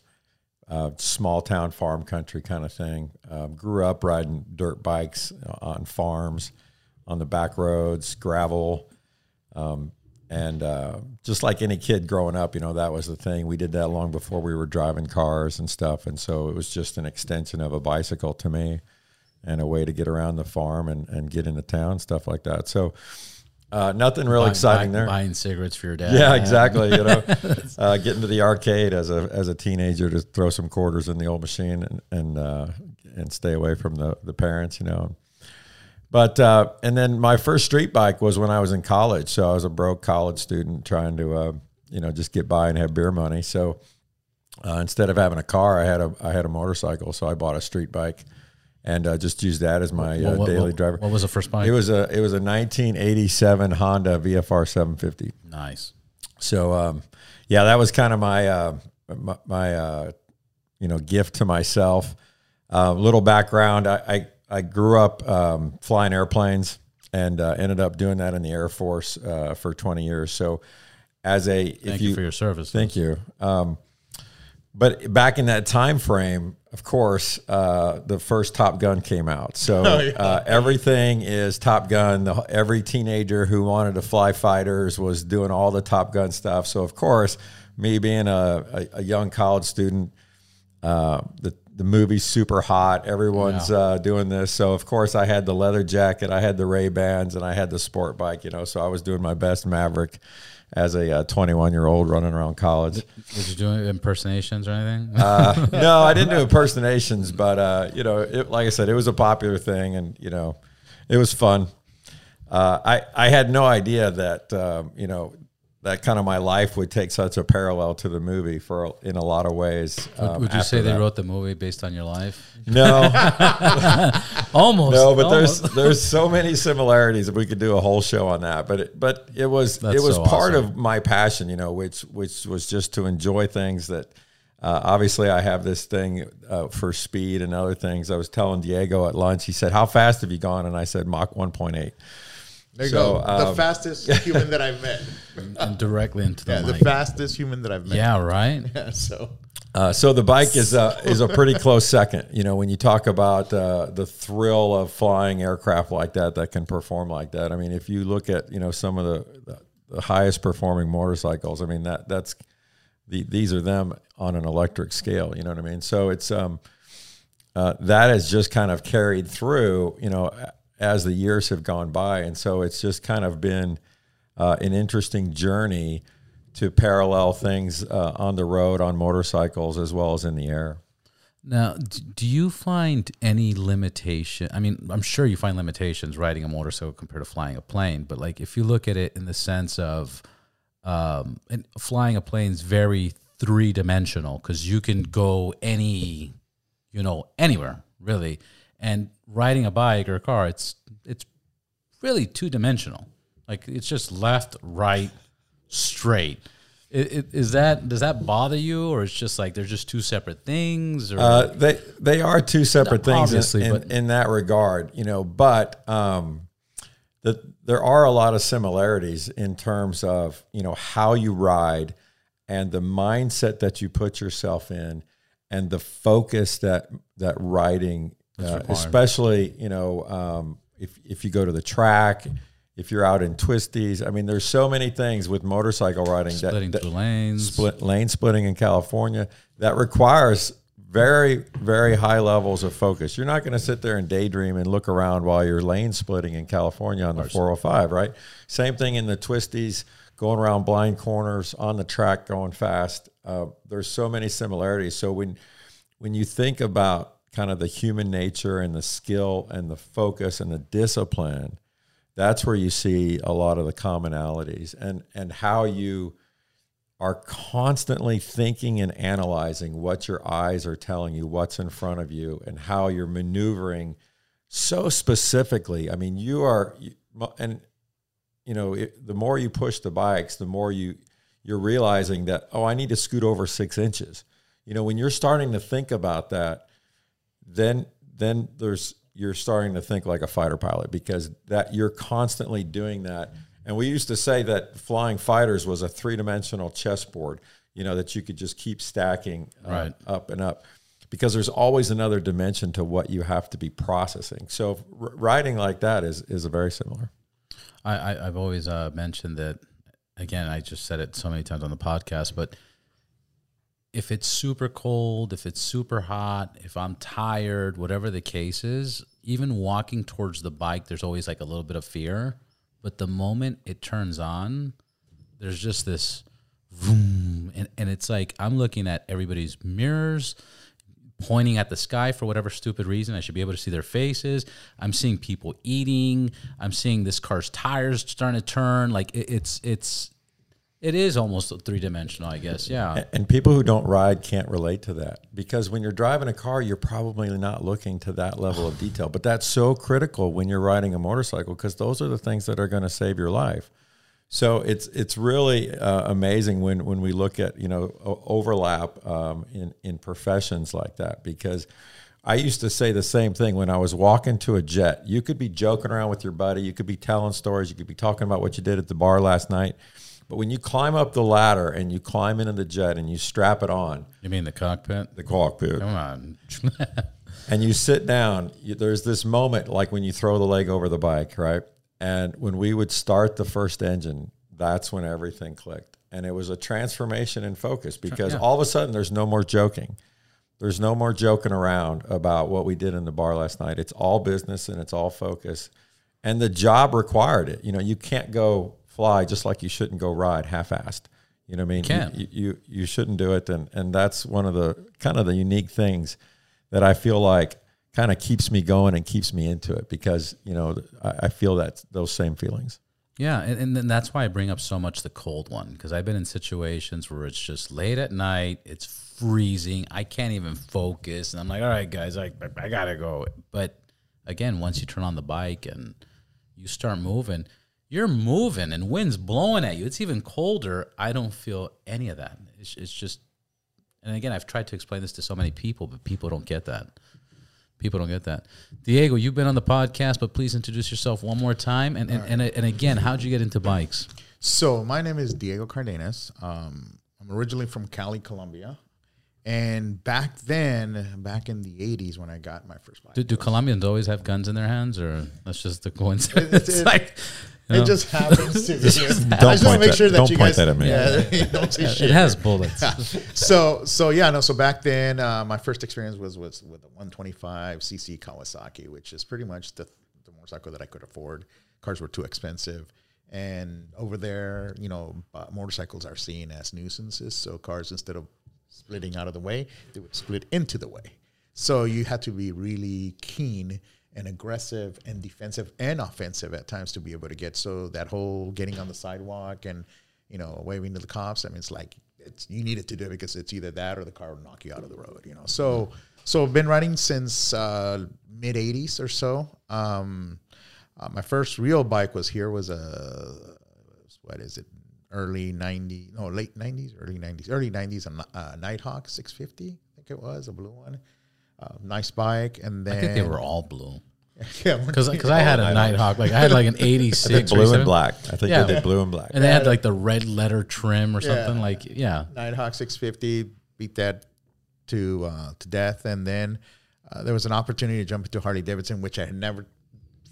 Speaker 2: uh, small town farm country kind of thing. Um, grew up riding dirt bikes uh, on farms, on the back roads, gravel. Um, and uh, just like any kid growing up, you know, that was the thing. We did that long before we were driving cars and stuff. And so it was just an extension of a bicycle to me and a way to get around the farm and, and get into town, stuff like that. So uh, nothing real
Speaker 1: Buy-
Speaker 2: exciting
Speaker 1: buy-
Speaker 2: there.
Speaker 1: Buying cigarettes for your dad.
Speaker 2: Yeah, exactly. You know, uh, getting to the arcade as a as a teenager to throw some quarters in the old machine and and uh, and stay away from the the parents. You know, but uh, and then my first street bike was when I was in college. So I was a broke college student trying to uh, you know just get by and have beer money. So uh, instead of having a car, I had a I had a motorcycle. So I bought a street bike and uh, just used that as my uh,
Speaker 1: What- what-
Speaker 2: daily
Speaker 1: what-
Speaker 2: driver.
Speaker 1: What was the first bike?
Speaker 2: It was a it was a 1987 Honda VFR 750.
Speaker 1: nice.
Speaker 2: So um, yeah, that was kind of my uh, my, my uh, you know gift to myself. Uh, little background: I I, I grew up um, flying airplanes and uh, ended up doing that in the Air Force uh, for 20 years. So as a if
Speaker 1: Thank you, for your service.
Speaker 2: Thank you. Um, but back in that time frame, of course, uh, the first Top Gun came out. So uh, everything is Top Gun. The, every teenager who wanted to fly fighters was doing all the Top Gun stuff. So of course, me being a, a, a young college student, uh, the the movie's super hot. Everyone's
Speaker 1: Yeah.
Speaker 2: uh, doing this, so of course I had the leather jacket, I had the Ray Bans, and I had the sport bike. You know, so I was doing my best Maverick as a 21 year old running around college.
Speaker 1: Did you do impersonations or anything?
Speaker 2: Uh, no, I didn't do impersonations, but uh, you know, it, like I said, it was a popular thing, and you know, it was fun. Uh, I I had no idea that um, you know that kind of my life would take such a parallel to the movie for in a lot of ways. um,
Speaker 1: Would you say they wrote the movie based on your life?
Speaker 2: No,
Speaker 1: Almost.
Speaker 2: no, but
Speaker 1: almost.
Speaker 2: there's there's so many similarities. If we could do a whole show on that, but it, but it was
Speaker 1: That's
Speaker 2: it was
Speaker 1: so
Speaker 2: part
Speaker 1: awesome.
Speaker 2: of my passion, you know, which which was just to enjoy things that Uh, obviously, I have this thing uh, for speed and other things. I was telling Diego at lunch. He said, "How fast have you gone?" And I said, "Mach 1.8."
Speaker 3: There you
Speaker 2: So,
Speaker 3: go. the
Speaker 2: um,
Speaker 3: fastest human that I've met.
Speaker 1: and directly into the
Speaker 3: Yeah, the fastest human that I've met.
Speaker 1: yeah, right.
Speaker 3: Yeah, so
Speaker 2: Uh, so the bike is a is a pretty close second. You know, when you talk about uh, the thrill of flying aircraft like that that can perform like that. I mean, if you look at you know some of the, the, the highest performing motorcycles, I mean that that's the, these are them on an electric scale. You know what I mean? So it's um, uh, that has just kind of carried through. You know, as the years have gone by, and so it's just kind of been uh, an interesting journey to parallel things uh, on the road on motorcycles as well as in the air.
Speaker 1: Now, do you find any limitation? I mean, I'm sure you find limitations riding a motorcycle compared to flying a plane, but like if you look at it in the sense of um, and flying a plane is very three dimensional because you can go any, you know, anywhere really, and riding a bike or a car, it's it's really two dimensional. Like it's just left, right, straight. I- i- Is that does that bother you, or it's just like they're just two separate things? Or
Speaker 2: Uh, they they are two separate things
Speaker 1: Obviously,
Speaker 2: in, in,
Speaker 1: but-
Speaker 2: in that regard, you know. But um, the, there are a lot of similarities in terms of you know how you ride and the mindset that you put yourself in, and the focus that that riding, uh, especially you know um, if if you go to the track. If you're out in twisties, I mean, there's so many things with motorcycle riding
Speaker 1: splitting
Speaker 2: that
Speaker 1: two lanes.
Speaker 2: split lane splitting in California that requires very very high levels of focus. You're not going to sit there and daydream and look around while you're lane splitting in California on the 405, right? Same thing in the twisties, going around blind corners on the track, going fast. Uh, there's so many similarities. So when when you think about kind of the human nature and the skill and the focus and the discipline, that's where you see a lot of the commonalities and and how you are constantly thinking and analyzing what your eyes are telling you, what's in front of you, and how you're maneuvering so specifically. I mean, you are, and you know, it, the more you push the bikes, the more you you're realizing that oh, I need to scoot over six inches. You know, when you're starting to think about that, then then there's you're starting to think like a fighter pilot because that you're constantly doing that. And we used to say that flying fighters was a three dimensional chessboard. You know that you could just keep stacking uh,
Speaker 1: Right.
Speaker 2: up and up because there's always another dimension to what you have to be processing. So r- riding like that is is very similar.
Speaker 1: I, I I've always uh, mentioned that. Again, I just said it so many times on the podcast, but if it's super cold, if it's super hot, if I'm tired, whatever the case is, even walking towards the bike, there's always like a little bit of fear. But the moment it turns on, there's just this vroom, and, and it's like I'm looking at everybody's mirrors, pointing at the sky for whatever stupid reason. I should be able to see their faces. I'm seeing people eating. I'm seeing this car's tires starting to turn. Like it, it's it's it is almost three dimensional, I guess. Yeah.
Speaker 2: And people who don't ride can't relate to that because when you're driving a car, you're probably not looking to that level of detail. But that's so critical when you're riding a motorcycle because those are the things that are going to save your life. So it's it's really uh, amazing when when we look at you know overlap um, in in professions like that because I used to say the same thing when I was walking to a jet. You could be joking around with your buddy, you could be telling stories, you could be talking about what you did at the bar last night, but when you climb up the ladder and you climb into the jet and you strap it on
Speaker 1: You mean the cockpit?
Speaker 2: the cockpit
Speaker 1: Come on.
Speaker 2: and you sit down, you, there's this moment like when you throw the leg over the bike, right? And when we would start the first engine, that's when everything clicked. And it was a transformation in focus because
Speaker 1: Yeah.
Speaker 2: all of a sudden there's no more joking. There's no more joking around about what we did in the bar last night. It's all business and it's all focus. And the job required it. You know, you can't go fly just like you shouldn't go ride half-assed. You know what I mean?
Speaker 1: Can't.
Speaker 2: You, you you shouldn't do it and and that's one of the kind of the unique things that I feel like kind of keeps me going and keeps me into it because you know I, I feel that those same feelings.
Speaker 1: Yeah, and, and then that's why I bring up so much the cold one because I've been in situations where it's just late at night, it's freezing, I can't even focus, and I'm like, all right, guys, I I gotta go. But again, once you turn on the bike and you start moving, you're moving and wind's blowing at you. It's even colder. I don't feel any of that. It's, it's just and again, I've tried to explain this to so many people, but people don't get that. People don't get that. Diego, you've been on the podcast, but please introduce yourself one more time. And and, and, and again, how'd you get into bikes?
Speaker 3: So my name is Diego Cardenas. Um, I'm originally from Cali, Colombia. And back then, back in the 80s when I got my first bike.
Speaker 1: Do, do Colombians always have guns in their hands, or that's just a coincidence?
Speaker 3: It- it-
Speaker 1: like, you know,
Speaker 3: It just happens to be. I
Speaker 2: Don't
Speaker 3: just want to
Speaker 2: point
Speaker 3: make
Speaker 2: that-
Speaker 3: sure that
Speaker 2: don't
Speaker 3: you
Speaker 2: point
Speaker 3: guys,
Speaker 2: that at me.
Speaker 3: Yeah, don't say shit.
Speaker 1: it has bullets.
Speaker 3: so so yeah no so back then uh, my first experience was was with a 125 cc Kawasaki which is pretty much the, the motorcycle that I could afford cars were too expensive and over there you know uh, motorcycles are seen as nuisances so cars instead of splitting out of the way they would split into the way so you had to be really keen and aggressive and defensive and offensive at times to be able to get so that whole getting on the sidewalk and you know waving to the cops. I mean, it's like it's you needed to do it because it's either that or the car will knock you out of the road. You know, so so I've been riding since uh, mid '80s or so. Um, uh, my first real bike was here was a what is it? Early '90s, no, late '90s, early '90s, early '90s, a uh, Nighthawk 650, I think it was a blue one. Uh, nice bike, and then
Speaker 1: I think they were all blue.
Speaker 3: yeah,
Speaker 1: Because I had a Nighthawk, like I had like an '86
Speaker 2: blue and black. I think
Speaker 1: Yeah.
Speaker 2: they did blue and black.
Speaker 1: and they had like the red letter trim or something.
Speaker 3: Yeah.
Speaker 1: Like, yeah,
Speaker 3: Nighthawk 650, beat that to uh, to death, and then uh, there was an opportunity to jump into Harley Davidson, which I had never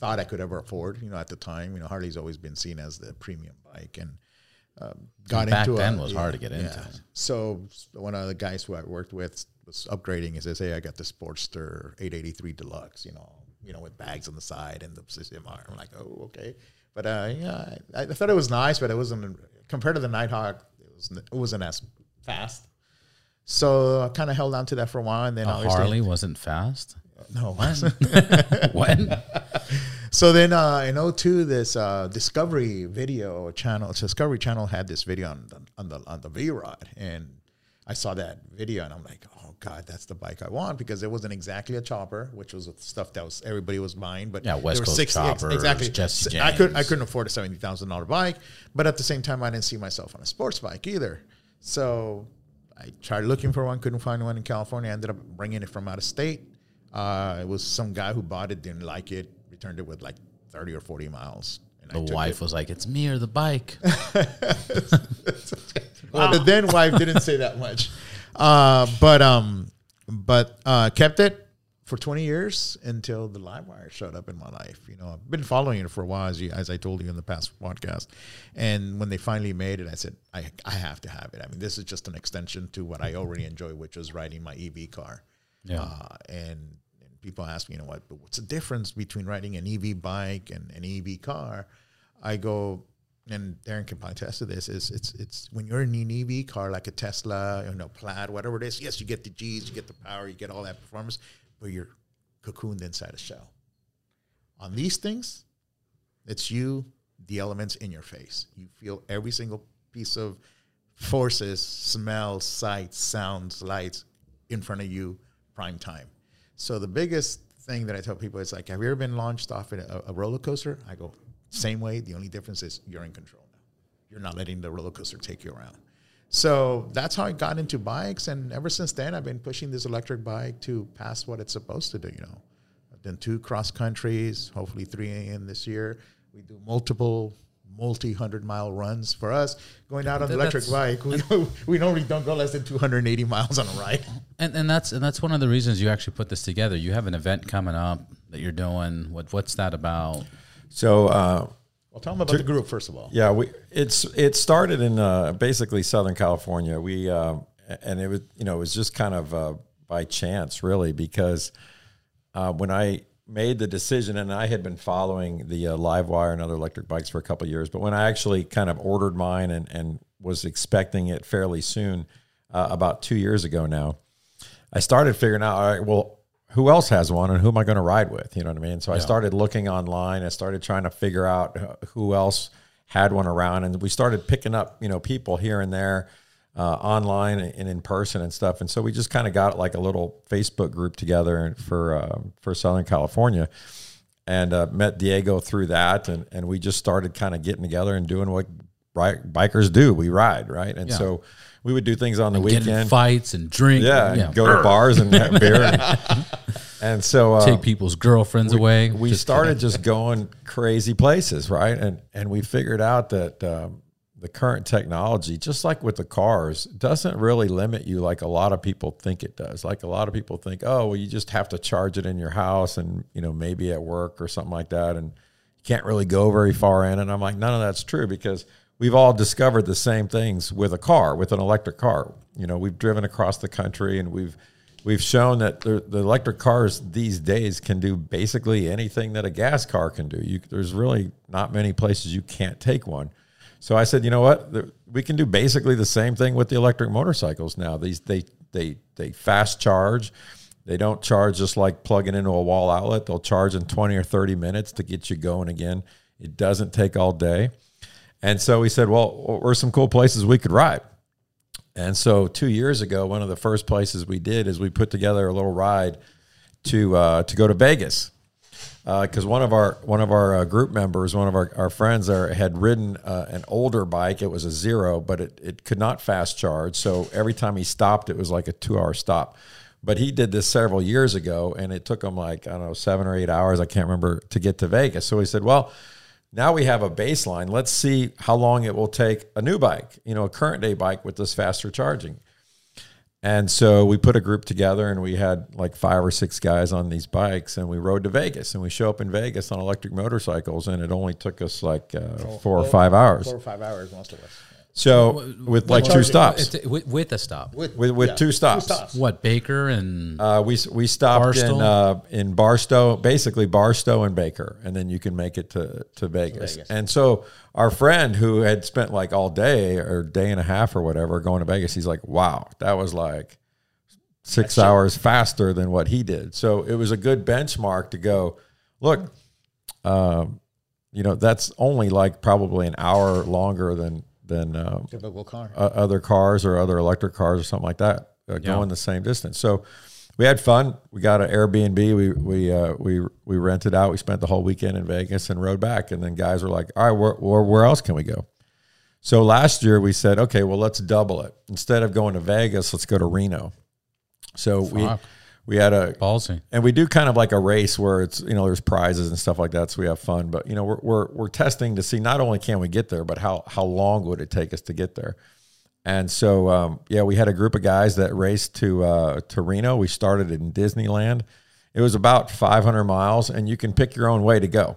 Speaker 3: thought I could ever afford. You know, at the time, you know, Harley's always been seen as the premium bike, and um, got into it
Speaker 1: back
Speaker 3: into
Speaker 1: then
Speaker 3: a,
Speaker 1: was hard to get into.
Speaker 3: So one of the guys who I worked with was upgrading. He says, "Hey, I got the Sportster 883 Deluxe. You know, you know, with bags on the side and the system." I'm like, "Oh, okay." But uh, yeah, I, I thought it was nice, but it wasn't compared to the Nighthawk. It was it wasn't as fast. So I kind of held on to that for a while, and then obviously-
Speaker 1: Harley wasn't fast.
Speaker 3: no.
Speaker 1: It wasn't when?
Speaker 3: So then uh, in 02, this uh, Discovery video channel, Discovery Channel had this video on the, on the on the V Rod, and I saw that video, and I'm like, god, that's the bike I want because it wasn't exactly a chopper, which was stuff that was everybody was buying, but
Speaker 1: Yeah, West
Speaker 3: there
Speaker 1: Coast
Speaker 3: six- ex-
Speaker 1: choppers,
Speaker 3: exactly.
Speaker 1: Jesse
Speaker 3: I could I
Speaker 1: James.
Speaker 3: couldn't afford a seventy thousand dollar bike, but at the same time, I didn't see myself on a sports bike either. So I tried looking for one, couldn't find one in California. I ended up bringing it from out of state. Uh, it was some guy who bought it, didn't like it, returned it with like 30 or 40 miles. And
Speaker 1: The
Speaker 3: took
Speaker 1: wife
Speaker 3: it.
Speaker 1: was like, "It's me or the bike."
Speaker 3: Well, the then wife didn't say that much. Uh, but um, but uh, kept it for 20 years until the LiveWire showed up in my life. You know, I've been following it for a while, as, you, as I told you in the past podcast. And when they finally made it, I said, I, I have to have it. I mean, this is just an extension to what I already enjoy, which was riding my EV car.
Speaker 1: Yeah.
Speaker 3: Uh, and, and people ask me, you know what, but what's the difference between riding an EV bike and an EV car? I go, and Daren can probably attest to this, is it's it's when you're in an EV car like a Tesla, you know, Plaid, whatever it is, yes, you get the G's, you get the power, you get all that performance, but you're cocooned inside a shell. On these things, it's you, the elements in your face. You feel every single piece of forces, smells, sights, sounds, lights in front of you, prime time. So the biggest thing that I tell people is like, have you ever been launched off in a, a roller coaster? I go, same way. The only difference is you're in control now. You're not letting the roller coaster take you around. So that's how I got into bikes, and ever since then, I've been pushing this electric bike to pass what it's supposed to do. You know, I've done two cross countries, hopefully three in this year. We do multiple multi hundred mile runs for us. Going out on the electric bike, we, we normally don't go less than 280 miles on a ride.
Speaker 1: And and that's and that's one of the reasons you actually put this together. You have an event coming up that you're doing. What what's that about?
Speaker 2: So uh,
Speaker 3: Well, tell them about the group first of all.
Speaker 2: Yeah, we it's it started in uh, basically Southern California. We uh, and it was you know it was just kind of uh, by chance really because uh, when I made the decision and I had been following the uh, LiveWire and other electric bikes for a couple of years, but when I actually kind of ordered mine and and was expecting it fairly soon, uh, about two years ago now, I started figuring out all right, well. Who else has one, and who am I going to ride with? You know what I mean. So I started looking online. I started trying to figure out who else had one around, and we started picking up, you know, people here and there, uh, online and in person and stuff. And so we just kind of got like a little Facebook group together for uh, for Southern California, and uh, met Diego through that, and and we just started kind of getting together and doing what bikers do. We ride, right? And
Speaker 1: Yeah.
Speaker 2: so we would do things on the
Speaker 1: in
Speaker 2: weekend.
Speaker 1: fights and drink.
Speaker 2: Yeah, and go to bars and have beer. And, and so uh,
Speaker 1: Take people's girlfriends away.
Speaker 2: we
Speaker 1: Just
Speaker 2: started just going crazy places, right? And and we figured out that um, the current technology, just like with the cars, doesn't really limit you like a lot of people think it does. Like a lot of people think, oh, well, you just have to charge it in your house and you know maybe at work or something like that, and you can't really go very far in. And I'm like, none of that's true because we've all discovered the same things with a car, with an electric car. You know, we've driven across the country and we've we've shown that the, the electric cars these days can do basically anything that a gas car can do. You, there's really not many places you can't take one. So I said, you know what, we can do basically the same thing with the electric motorcycles now. These they they they fast charge. They don't charge just like plugging into a wall outlet. They'll charge in 20 or 30 minutes to get you going again. It doesn't take all day. And so we said, well, what are some cool places we could ride? And so two years ago, one of the first places we did is we put together a little ride to uh, to go to Vegas because one of our one of our uh, group members, one of our, our friends had ridden uh, an older bike. It was a zero, but it, it could not fast charge. So every time he stopped, it was like a two hour stop. But he did this several years ago, and it took him like I don't know seven or eight hours. I can't remember to get to Vegas. So he said, "Well, now we have a baseline. Let's see how long it will take a new bike, you know, a current day bike with this faster charging." And so we put a group together and we had like five or six guys on these bikes and we rode to Vegas and we show up in Vegas on electric motorcycles and it only took us like uh, four or five hours.
Speaker 3: Four or five hours, most of us.
Speaker 2: So with like two stops,
Speaker 1: It's- with, with a stop.
Speaker 2: with, with two stops.
Speaker 1: What Baker and
Speaker 2: Uh, we we stopped
Speaker 1: Barstow?
Speaker 2: in uh, in Barstow, basically Barstow and Baker, and then you can make it to to Vegas.
Speaker 3: Vegas.
Speaker 2: And so our friend who had spent like all day or day and a half or whatever going to Vegas, he's like, "Wow, that was like six hours faster than what he did." So it was a good benchmark to go. Look, um, you know, that's only like probably an hour longer than than um,
Speaker 3: Typical car.
Speaker 2: uh, other cars or other electric cars or something like that uh,
Speaker 1: Yeah.
Speaker 2: going the same distance. So we had fun. We got an Airbnb. We we uh, we we rented out. We spent the whole weekend in Vegas and rode back. And then guys were like, "All right, where where, where else can we go?" So last year we said, "Okay, well let's double it. Instead of going to Vegas, let's go to Reno." So
Speaker 1: Fuck.
Speaker 2: we had a
Speaker 1: ballsy.
Speaker 2: and we do kind of like a race where it's you know there's prizes and stuff like that so we have fun but you know we're we're, we're testing to see not only can we get there but how how long would it take us to get there. And so um, yeah we had a group of guys that raced to uh, to Reno. We started in Disneyland. It was about 500 miles and you can pick your own way to go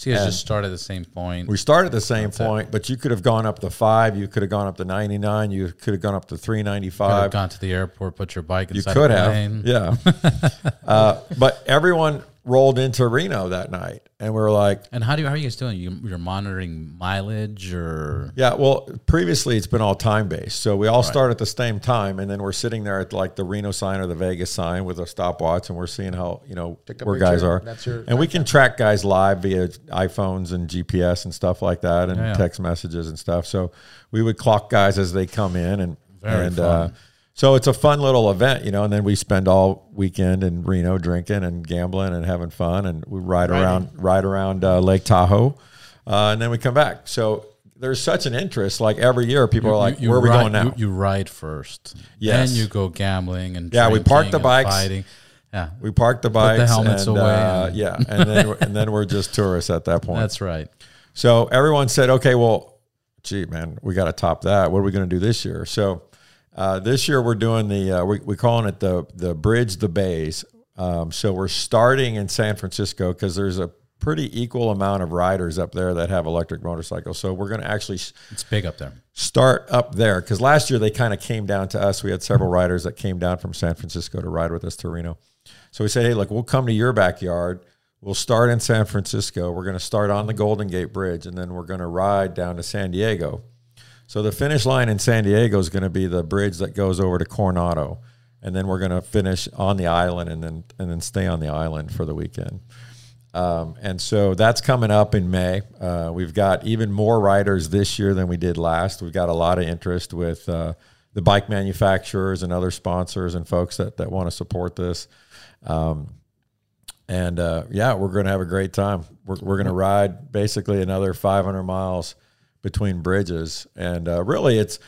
Speaker 1: So you guys
Speaker 2: And-
Speaker 1: just started at the same point.
Speaker 2: we started at the same point but you could have gone up to five you could have gone up to 99 you could have gone up to
Speaker 1: Could have
Speaker 2: 395
Speaker 1: gone to the airport, put your bike
Speaker 2: You
Speaker 1: inside
Speaker 2: could have, yeah. uh, but everyone rolled into Reno that night, and we were like,
Speaker 1: And how do you, how are you guys doing? You, you're monitoring mileage or
Speaker 2: "Yeah." Well, previously it's been all time based, so we all start at the same time, and then we're sitting there at like the Reno sign or the Vegas sign with a stopwatch, and we're seeing how you know where guys
Speaker 3: picture.
Speaker 2: are,
Speaker 3: That's your
Speaker 2: and we can track guys live via iPhones and GPS and stuff like that, and
Speaker 1: Yeah, yeah.
Speaker 2: text messages and stuff. So we would clock guys as they come in, and
Speaker 1: Very
Speaker 2: and
Speaker 1: fun.
Speaker 2: Uh, so it's a fun little event, you know, and then we spend all weekend in Reno drinking and gambling and having fun, and we ride around ride around uh, Lake Tahoe, uh, and then we come back. So there's such an interest. Like every year, people are like,
Speaker 1: You- you
Speaker 2: "Where are we
Speaker 1: ride-
Speaker 2: going now?"
Speaker 1: You, you ride first.
Speaker 2: Yes.
Speaker 1: Then you go gambling and
Speaker 2: Yeah, we park the bikes.
Speaker 1: Fighting. Yeah,
Speaker 2: we park the bikes,
Speaker 1: the
Speaker 2: bikes,
Speaker 1: helmets
Speaker 2: and,
Speaker 1: away
Speaker 2: uh,
Speaker 1: and-
Speaker 2: yeah, and then and then we're just tourists at that point.
Speaker 1: that's right.
Speaker 2: So everyone said, okay, well, gee, man, we got to top that. What are we going to do this year? So uh, this year we're doing the, uh, we, we're calling it the, the Bridge the Bays. Um, so we're starting in San Francisco because there's a pretty equal amount of riders up there that have electric motorcycles. So we're going to actually
Speaker 1: It's big up there.
Speaker 2: start up there because last year they kind of came down to us. We had several riders that came down from San Francisco to ride with us to Reno. So we said, hey, look, we'll come to your backyard. We'll start in San Francisco. We're going to start on the Golden Gate Bridge, and then we're going to ride down to San Diego. So the finish line in San Diego is going to be the bridge that goes over to Coronado, and then we're going to finish on the island, and then and then stay on the island for the weekend. Um, and so that's coming up in May. Uh, we've got even more riders this year than we did last. We've got a lot of interest with uh, the bike manufacturers and other sponsors and folks that, that want to support this. Um, and uh, yeah, we're going to have a great time. We're, we're going to ride basically another 500 miles between bridges, and uh, really, it's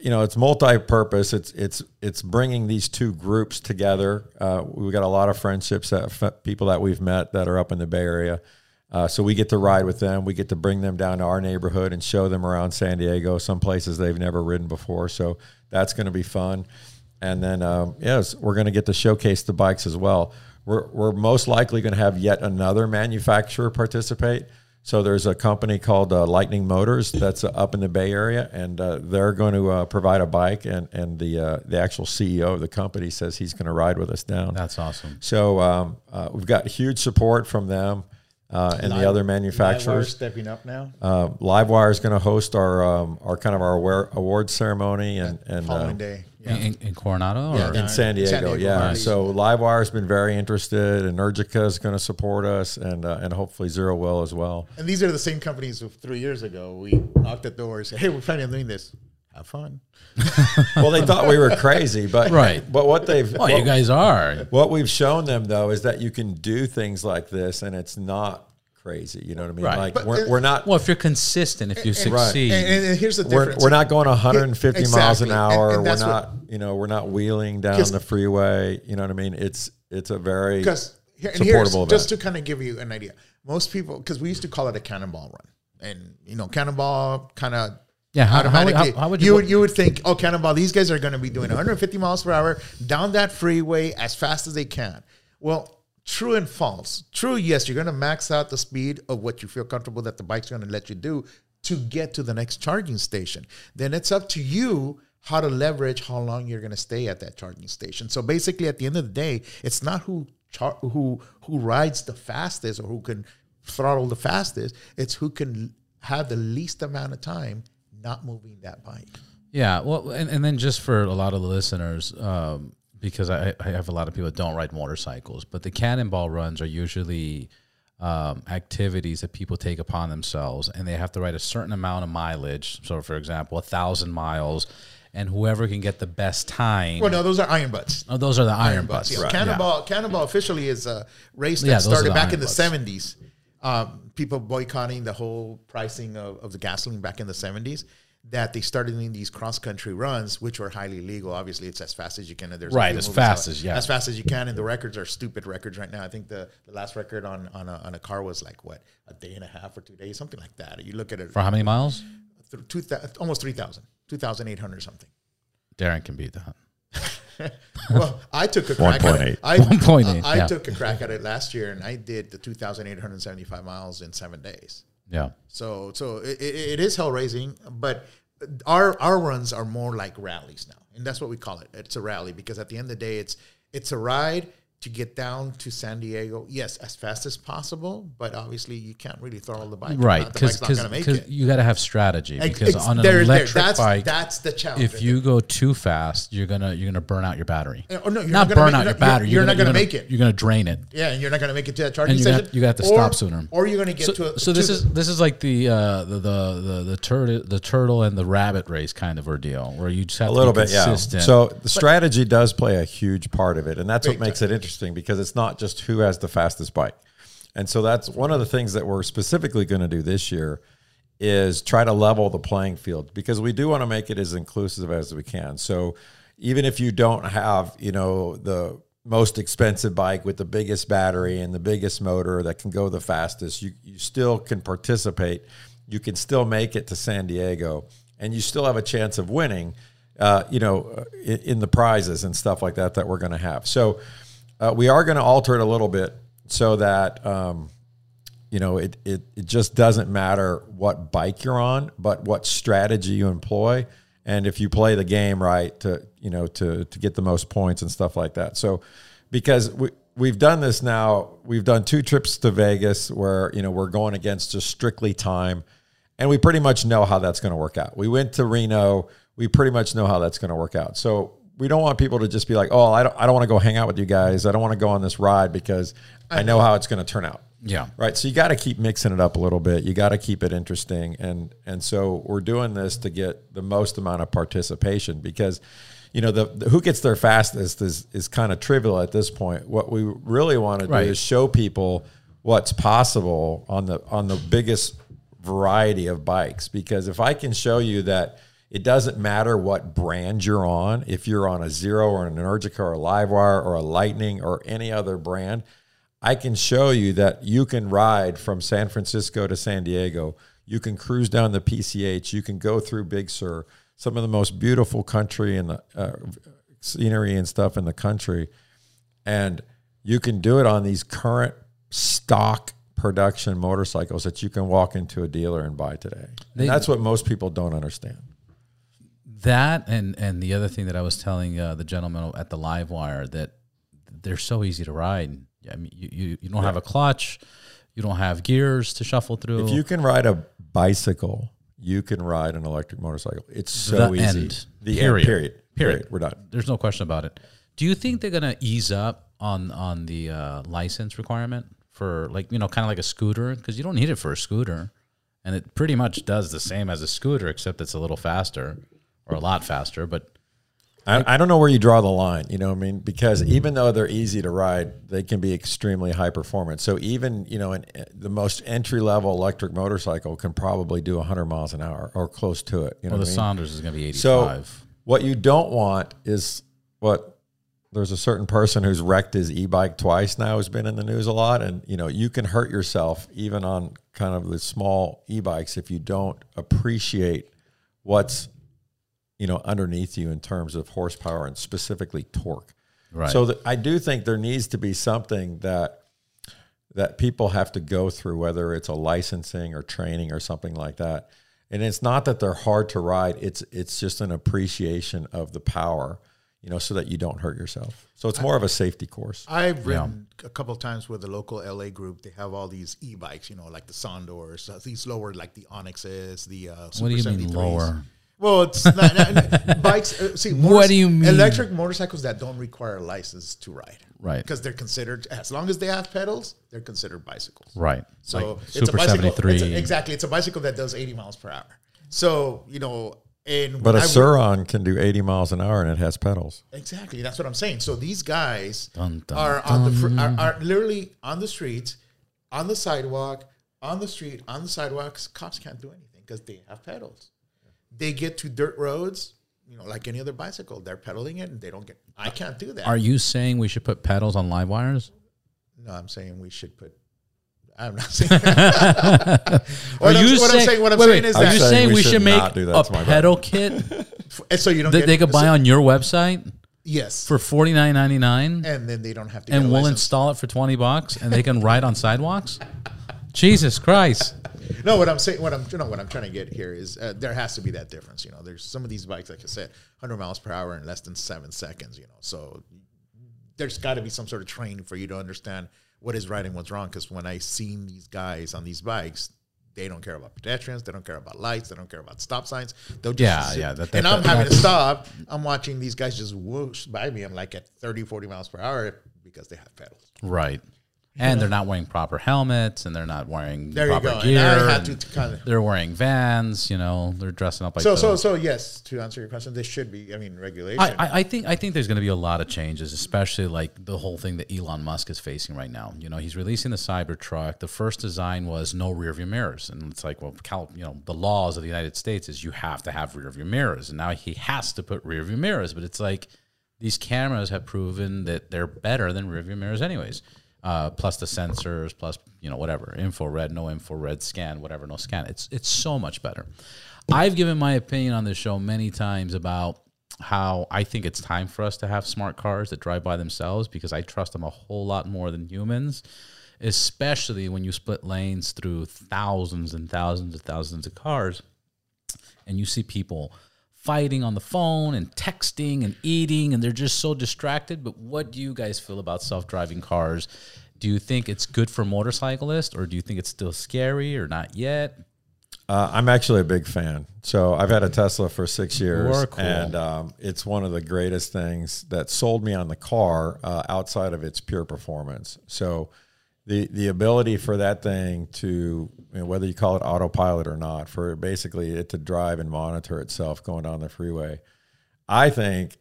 Speaker 2: you know it's multi-purpose. It's it's it's bringing these two groups together. Uh, we've got a lot of friendships that people that we've met that are up in the Bay Area. Uh, so we get to ride with them. We get to bring them down to our neighborhood and show them around San Diego, some places they've never ridden before. So that's going to be fun. And then, um, yes, we're going to get to showcase the bikes as well. We're, we're most likely going to have yet another manufacturer participate. So there's a company called uh, Lightning Motors that's uh, up in the Bay Area, and uh, they're going to uh, provide a bike. And and the uh, the actual CEO of the company says he's going to ride with us down.
Speaker 1: That's awesome.
Speaker 2: So um, uh, we've got huge support from them uh, and
Speaker 3: Live-
Speaker 2: the other
Speaker 3: Livewire's
Speaker 2: manufacturers.
Speaker 3: stepping up now.
Speaker 2: Uh, Livewire is going to host our um, our kind of our award, award ceremony and and uh,
Speaker 3: Following day. Yeah.
Speaker 1: In, in Coronado?
Speaker 3: Yeah,
Speaker 1: or?
Speaker 2: in San Diego,
Speaker 3: San Diego,
Speaker 2: yeah.
Speaker 3: Harley.
Speaker 2: So Livewire has been very interested, and Energica is going to support us, and uh, and hopefully Zero will as well.
Speaker 3: And these are the same companies of three years ago. We knocked at doors, said, "Hey, we're planning on doing this. Have fun."
Speaker 2: Well, they thought we were crazy, but
Speaker 1: Right.
Speaker 2: But what they've
Speaker 1: Well,
Speaker 2: what,
Speaker 1: you guys are.
Speaker 2: what we've shown them though is that you can do things like this, and it's not crazy. You know what I mean?
Speaker 1: Right.
Speaker 2: Like
Speaker 3: But
Speaker 2: we're,
Speaker 3: it-
Speaker 2: we're not
Speaker 1: Well, if you're consistent, if you succeed.
Speaker 3: And, and- and here's the
Speaker 2: we're,
Speaker 3: difference.
Speaker 2: we're not going 150 miles an
Speaker 3: Exactly. And-
Speaker 2: hour.
Speaker 3: and
Speaker 2: we're
Speaker 3: that's what-
Speaker 2: not, you know, we're not wheeling down the freeway. You know what I mean? It's it's a very
Speaker 3: because here, and here's,
Speaker 2: supportable
Speaker 3: just to kind of give you an idea. Most people, because we used to call it a cannonball run, and you know, cannonball kind of
Speaker 1: Yeah, how- how
Speaker 3: automatically.
Speaker 1: how- how would
Speaker 3: you,
Speaker 1: you-
Speaker 3: would you would think, oh, cannonball, these guys are going to be doing 150 miles per hour down that freeway as fast as they can. Well. True and false. True, yes, you're going to max out the speed of what you feel comfortable that the bike's going to let you do to get to the next charging station. Then it's up to you how to leverage how long you're going to stay at that charging station. So basically, at the end of the day, it's not who char- who who rides the fastest or who can throttle the fastest. It's who can have the least amount of time not moving that bike.
Speaker 1: Yeah, well, and, and then just for a lot of the listeners, um, because I, I have a lot of people that don't ride motorcycles, but the cannonball runs are usually um, activities that people take upon themselves, and they have to ride a certain amount of mileage. So, for example, a thousand miles, and whoever can get the best time.
Speaker 3: Well, no, those are iron butts.
Speaker 1: oh, those are the iron, butts.
Speaker 3: Yeah,
Speaker 1: Yeah.
Speaker 3: Cannonball, Cannonball officially is a race that
Speaker 1: Yeah,
Speaker 3: started back
Speaker 1: iron
Speaker 3: in the seventies. Um, people boycotting the whole pricing of, of the gasoline back in the seventies. That they started doing these cross country runs, which were highly legal. Obviously, it's as fast as you can. And there's
Speaker 1: Right, as fast as- yeah.
Speaker 3: as fast as you can. And the records are stupid records right now. I think the, the last record on on a, on a car was like what a day and a half or two days, something like that. You look at it,
Speaker 1: For how many miles?
Speaker 3: th- two thou- almost 3,000, 2,800 something.
Speaker 1: Daren can beat that.
Speaker 3: Well, I took a crack at it. I,
Speaker 1: 1.8,
Speaker 3: I, uh, I
Speaker 1: yeah.
Speaker 3: took a crack at it last year, and I did the 2,875 miles in seven days.
Speaker 1: Yeah.
Speaker 3: So, so it, it, it is hell raising, but our our runs are more like rallies now, and that's what we call it. It's a rally because at the end of the day, it's it's a ride to get down to San Diego. Yes, as fast as possible, but obviously you can't really throttle the bike.
Speaker 1: Right,
Speaker 3: the
Speaker 1: because
Speaker 3: not going to make it.
Speaker 1: you got to have strategy. Because
Speaker 3: ex-
Speaker 1: on an
Speaker 3: there- there.
Speaker 1: electric
Speaker 3: that's,
Speaker 1: bike,
Speaker 3: that's the challenge.
Speaker 1: if you go too fast, you're gonna you're gonna burn out your battery.
Speaker 3: Oh, no, you're
Speaker 1: not
Speaker 3: not gonna
Speaker 1: burn
Speaker 3: make-
Speaker 1: out
Speaker 3: you're
Speaker 1: your
Speaker 3: not-
Speaker 1: battery.
Speaker 3: you're not
Speaker 1: gonna,
Speaker 3: gonna make it.
Speaker 1: You're gonna drain it.
Speaker 3: yeah, and you're not going to make it to that charging
Speaker 1: And you're gonna-
Speaker 3: station.
Speaker 1: you got to
Speaker 3: or-
Speaker 1: stop sooner.
Speaker 3: or you're going to get
Speaker 1: So,
Speaker 3: to. A,
Speaker 1: so this
Speaker 3: the-
Speaker 1: is this is like the uh, the the the the turtle the turtle and the rabbit race kind of ordeal where you just have
Speaker 2: a
Speaker 1: to
Speaker 2: little
Speaker 1: be
Speaker 2: bit, yeah.
Speaker 1: consistent.
Speaker 2: So the strategy does play a huge part of it, and that's what makes it interesting because it's not just who has the fastest bike. And so that's one of the things that we're specifically going to do this year is try to level the playing field because we do want to make it as inclusive as we can. So even if you don't have, you know, the most expensive bike with the biggest battery and the biggest motor that can go the fastest, you, you still can participate. You can still make it to San Diego and you still have a chance of winning, uh, you know, in, in the prizes and stuff like that that we're going to have. So uh, we are going to alter it a little bit so that, um, you know, it, it, it just doesn't matter what bike you're on, but what strategy you employ. And if you play the game right to, you know, to, to get the most points and stuff like that. So, because we, we've done this now, we've done two trips to Vegas where, you know, we're going against just strictly time and we pretty much know how that's going to work out. We went to Reno, we pretty much know how that's going to work out. So we don't want people to just be like, oh, I don't, I don't want to go hang out with you guys. I don't want to go on this ride because I know how it's going to turn out.
Speaker 1: yeah,
Speaker 2: Right. So you got to keep mixing it up a little bit. You got to keep it interesting. And and so we're doing this to get the most amount of participation because you know the, the who gets there fastest is is kind of trivial at this point. What we really want to do
Speaker 1: Right.
Speaker 2: is show people what's possible on the on the biggest variety of bikes because if I can show you that it doesn't matter what brand you're on, if you're on a Zero or an Energica or a Livewire or a Lightning or any other brand, I can show you that you can ride from San Francisco to San Diego. You can cruise down the PCH. You can go through Big Sur, some of the most beautiful country and the uh, scenery and stuff in the country, and you can do it on these current stock production motorcycles that you can walk into a dealer and buy today.
Speaker 1: They-
Speaker 2: and that's what most people don't understand.
Speaker 1: That and and the other thing that I was telling uh, the gentleman at the LiveWire that they're so easy to ride. I mean, you you, you don't have a clutch, you don't have gears to shuffle through.
Speaker 2: If you can ride a bicycle, you can ride an electric motorcycle. It's so
Speaker 1: The
Speaker 2: easy.
Speaker 1: end.
Speaker 2: The
Speaker 1: Period.
Speaker 2: end. Period.
Speaker 1: Period.
Speaker 2: We're done.
Speaker 1: There's no question about it. Do you think they're gonna ease up on on the uh, license requirement for like you know kind of like a scooter because you don't need it for a scooter, and it pretty much does the same as a scooter except it's a little faster or a lot faster. But
Speaker 2: I, I don't know where you draw the line. You know what I mean? Because mm-hmm. even though they're easy to ride, they can be extremely high performance. So even you know, an, eh, the most entry level electric motorcycle can probably do 100 miles an hour or close to it. You know
Speaker 1: well, the
Speaker 2: I mean?
Speaker 1: Sondors is gonna be 85.
Speaker 2: So what you don't want is what there's a certain person who's wrecked his e-bike twice now has been in the news a lot and you know you can hurt yourself even on kind of the small e-bikes if you don't appreciate what's you know underneath you in terms of horsepower and specifically torque.
Speaker 1: right.
Speaker 2: So that I do think there needs to be something that that people have to go through, whether it's a licensing or training or something like that. And it's not that they're hard to ride; it's it's just an appreciation of the power, you know, so that you don't hurt yourself. So it's more of a safety course.
Speaker 3: I've ridden a couple of times with the local LA group. They have all these e-bikes, you know, like the Sondors, these lower, like the Onyxes, the uh,
Speaker 1: what do you
Speaker 3: Super
Speaker 1: mean lower?
Speaker 3: Well, it's not, not- bikes. Uh, see,
Speaker 1: What do you mean?
Speaker 3: Electric motorcycles that don't require a license to ride,
Speaker 1: Right.
Speaker 3: Because they're considered, as long as they have pedals, they're considered bicycles.
Speaker 1: Right.
Speaker 3: So
Speaker 1: Like
Speaker 3: it's
Speaker 1: Super
Speaker 3: a bicycle.
Speaker 1: 73.
Speaker 3: it's a- exactly, it's a bicycle that does 80 miles per hour. So you know, and
Speaker 2: But a
Speaker 3: when would-
Speaker 2: Sur-Ron can do 80 miles an hour and it has pedals.
Speaker 3: Exactly. That's what I'm saying. So these guys
Speaker 1: Dun, dun,
Speaker 3: are on the fr- are, are literally on the streets, on the sidewalk, on the street, on the sidewalks. Cops can't do anything because they have pedals. They get to dirt roads, you know, like any other bicycle. They're pedaling it, and they don't get. I can't do that.
Speaker 1: Are you saying we should put pedals on LiveWires?
Speaker 3: no, I'm saying we should put. I'm not saying. what,
Speaker 1: Are
Speaker 3: I'm,
Speaker 1: you
Speaker 3: what I'm saying. What I'm
Speaker 1: wait,
Speaker 3: saying
Speaker 1: wait,
Speaker 3: is
Speaker 1: are
Speaker 3: that.
Speaker 1: you
Speaker 2: saying
Speaker 1: saying
Speaker 2: we
Speaker 1: we
Speaker 2: should
Speaker 1: should make
Speaker 2: do that
Speaker 1: a
Speaker 2: to my
Speaker 1: pedal kit
Speaker 3: so you don't
Speaker 1: that
Speaker 3: get,
Speaker 1: they could buy
Speaker 3: so-
Speaker 1: on your website
Speaker 3: Yes.
Speaker 1: for forty nine ninety nine,
Speaker 3: and then they don't have to.
Speaker 1: and
Speaker 3: get a
Speaker 1: we'll
Speaker 3: license.
Speaker 1: install it for twenty bucks, and they can ride on sidewalks? Jesus Christ!
Speaker 3: No, what I'm saying, what I'm, you know, what I'm trying to get here is uh, there has to be that difference. You know, there's some of these bikes, like I said, 100 miles per hour in less than seven seconds. You know, so there's got to be some sort of training for you to understand what is right and what's wrong. Because when I seen these guys on these bikes, they don't care about pedestrians, they don't care about lights, they don't care about stop signs. They'll just
Speaker 1: Yeah, yeah, that- that-
Speaker 3: and I'm having to stop. I'm watching these guys just whoosh by me. I'm like at 30, 40 miles per hour because they have pedals.
Speaker 1: Right, and they're not wearing proper helmets, and they're not wearing
Speaker 3: There you
Speaker 1: proper
Speaker 3: go. And
Speaker 1: gear.
Speaker 3: I had
Speaker 1: and
Speaker 3: to kind of
Speaker 1: they're wearing Vans. You know, they're dressing up like
Speaker 3: so
Speaker 1: the-
Speaker 3: so so yes. To answer your question, there should be. I mean, regulation.
Speaker 1: I, I, I think I think there's going to be a lot of changes, especially like the whole thing that Elon Musk is facing right now. You know, he's releasing the Cybertruck. The first design was no rear view mirrors, and it's like, well, Cal, you know, the laws of the United States is you have to have rear view mirrors, and now he has to put rear view mirrors. But it's like these cameras have proven that they're better than rear view mirrors, anyways. Uh, plus the sensors, plus you know whatever infrared, no infrared scan, whatever, no scan. It's it's so much better. I've given my opinion on this show many times about how I think it's time for us to have smart cars that drive by themselves because I trust them a whole lot more than humans, especially when you split lanes through thousands and thousands and thousands of cars and you see people fighting on the phone and texting and eating and they're just so distracted. But what do you guys feel about self driving cars? Do you think it's good for motorcyclists or do you think it's still scary or not yet?
Speaker 2: Uh, I'm actually a big fan. So I've had a Tesla for six years,
Speaker 1: cool.
Speaker 2: and um, it's one of the greatest things that sold me on the car uh, outside of its pure performance. So the the ability for that thing to, you know, whether you call it autopilot or not, for basically it to drive and monitor itself going down the freeway, I think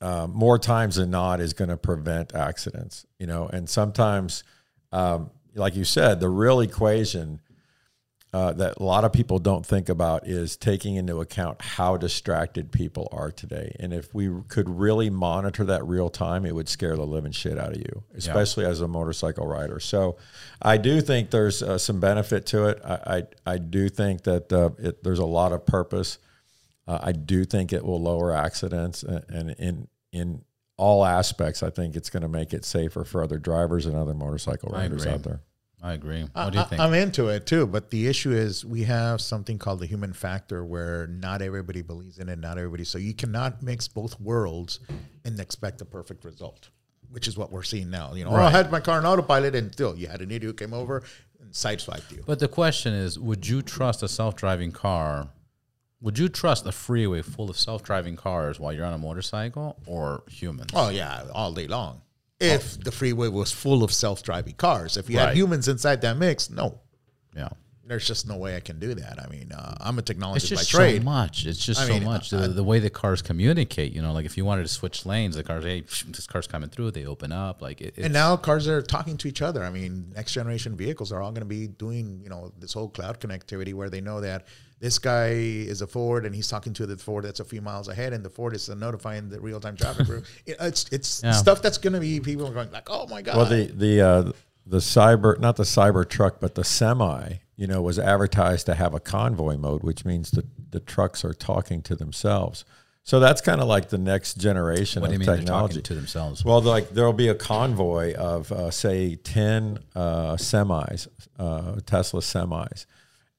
Speaker 2: uh, more times than not is going to prevent accidents. You know, and sometimes, um, like you said, the real equation uh, that a lot of people don't think about is taking into account how distracted people are today. And if we could really monitor that real time, it would scare the living shit out of you, especially as a motorcycle rider. So I do think there's uh, some benefit to it. I, I, I do think that uh, it, there's a lot of purpose. Uh, I do think it will lower accidents and, and in, in all aspects, I think it's going to make it safer for other drivers and other motorcycle riders out there.
Speaker 1: I agree. What
Speaker 3: I,
Speaker 1: do you think?
Speaker 3: am into it too, but the issue is we have something called the human factor where not everybody believes in it, not everybody. So you cannot mix both worlds and expect a perfect result, which is what we're seeing now. You know, oh, I had my car on autopilot, and still you had an idiot who came over and sideswiped you.
Speaker 1: but the question is, would you trust a self-driving car? Would you trust a freeway full of self-driving cars while you're on a motorcycle or humans?
Speaker 3: Oh yeah, all day long. If the freeway was full of self-driving cars, if you had
Speaker 1: Right.
Speaker 3: humans inside that mix, no,
Speaker 1: yeah.
Speaker 3: there's just no way I can do that. I mean, uh, I'm a
Speaker 1: It's
Speaker 3: technologist by
Speaker 1: just
Speaker 3: trade.
Speaker 1: so much. It's just
Speaker 3: I
Speaker 1: so
Speaker 3: mean,
Speaker 1: much. The, the way the cars communicate, you know, like if you wanted to switch lanes, the cars, hey, this car's coming through, they open up. Like it, it's,
Speaker 3: And now cars are talking to each other. I mean, next generation vehicles are all going to be doing, you know, this whole cloud connectivity where they know that this guy is a Ford and he's talking to the Ford that's a few miles ahead, and the Ford is notifying the real time traffic group. It's it's
Speaker 1: Yeah.
Speaker 3: stuff that's going to be people are going like, oh my god.
Speaker 2: Well, the the uh, the cyber, not the cyber truck, but the semi, you know, was advertised to have a convoy mode, which means the the trucks are talking to themselves. So that's kind of like the next generation
Speaker 1: what do
Speaker 2: of
Speaker 1: you mean
Speaker 2: technology.
Speaker 1: talking to themselves?
Speaker 2: Well, like there'll be a convoy of uh, say ten uh, semis, uh, Tesla semis,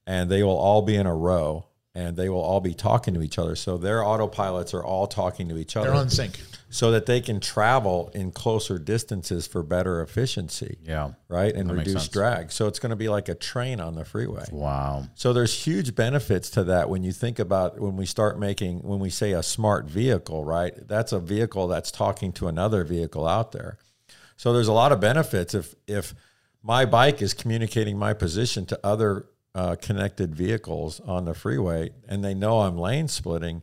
Speaker 2: and they will all be in a row, and they will all be talking to each other. So their autopilots are all talking to each other,
Speaker 3: they're on sync.
Speaker 2: so that they can travel in closer distances for better efficiency
Speaker 1: yeah.
Speaker 2: right? And reduce drag. So it's going to be like a train on the freeway.
Speaker 1: Wow.
Speaker 2: So there's huge benefits to that when you think about when we start making when we say a smart vehicle, right? That's a vehicle that's talking to another vehicle out there. So there's a lot of benefits if if my bike is communicating my position to other uh, connected vehicles on the freeway and they know I'm lane splitting,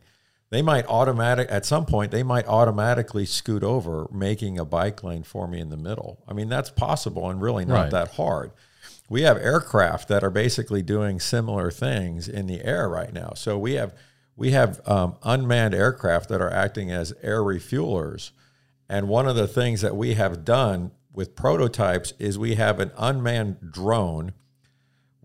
Speaker 2: they might automatic at some point they might automatically scoot over, making a bike lane for me in the middle. I mean that's possible and really not
Speaker 1: Right.
Speaker 2: that hard. We have aircraft that are basically doing similar things in the air right now. So we have we have um, unmanned aircraft that are acting as air refuelers. And one of the things that we have done with prototypes is we have an unmanned drone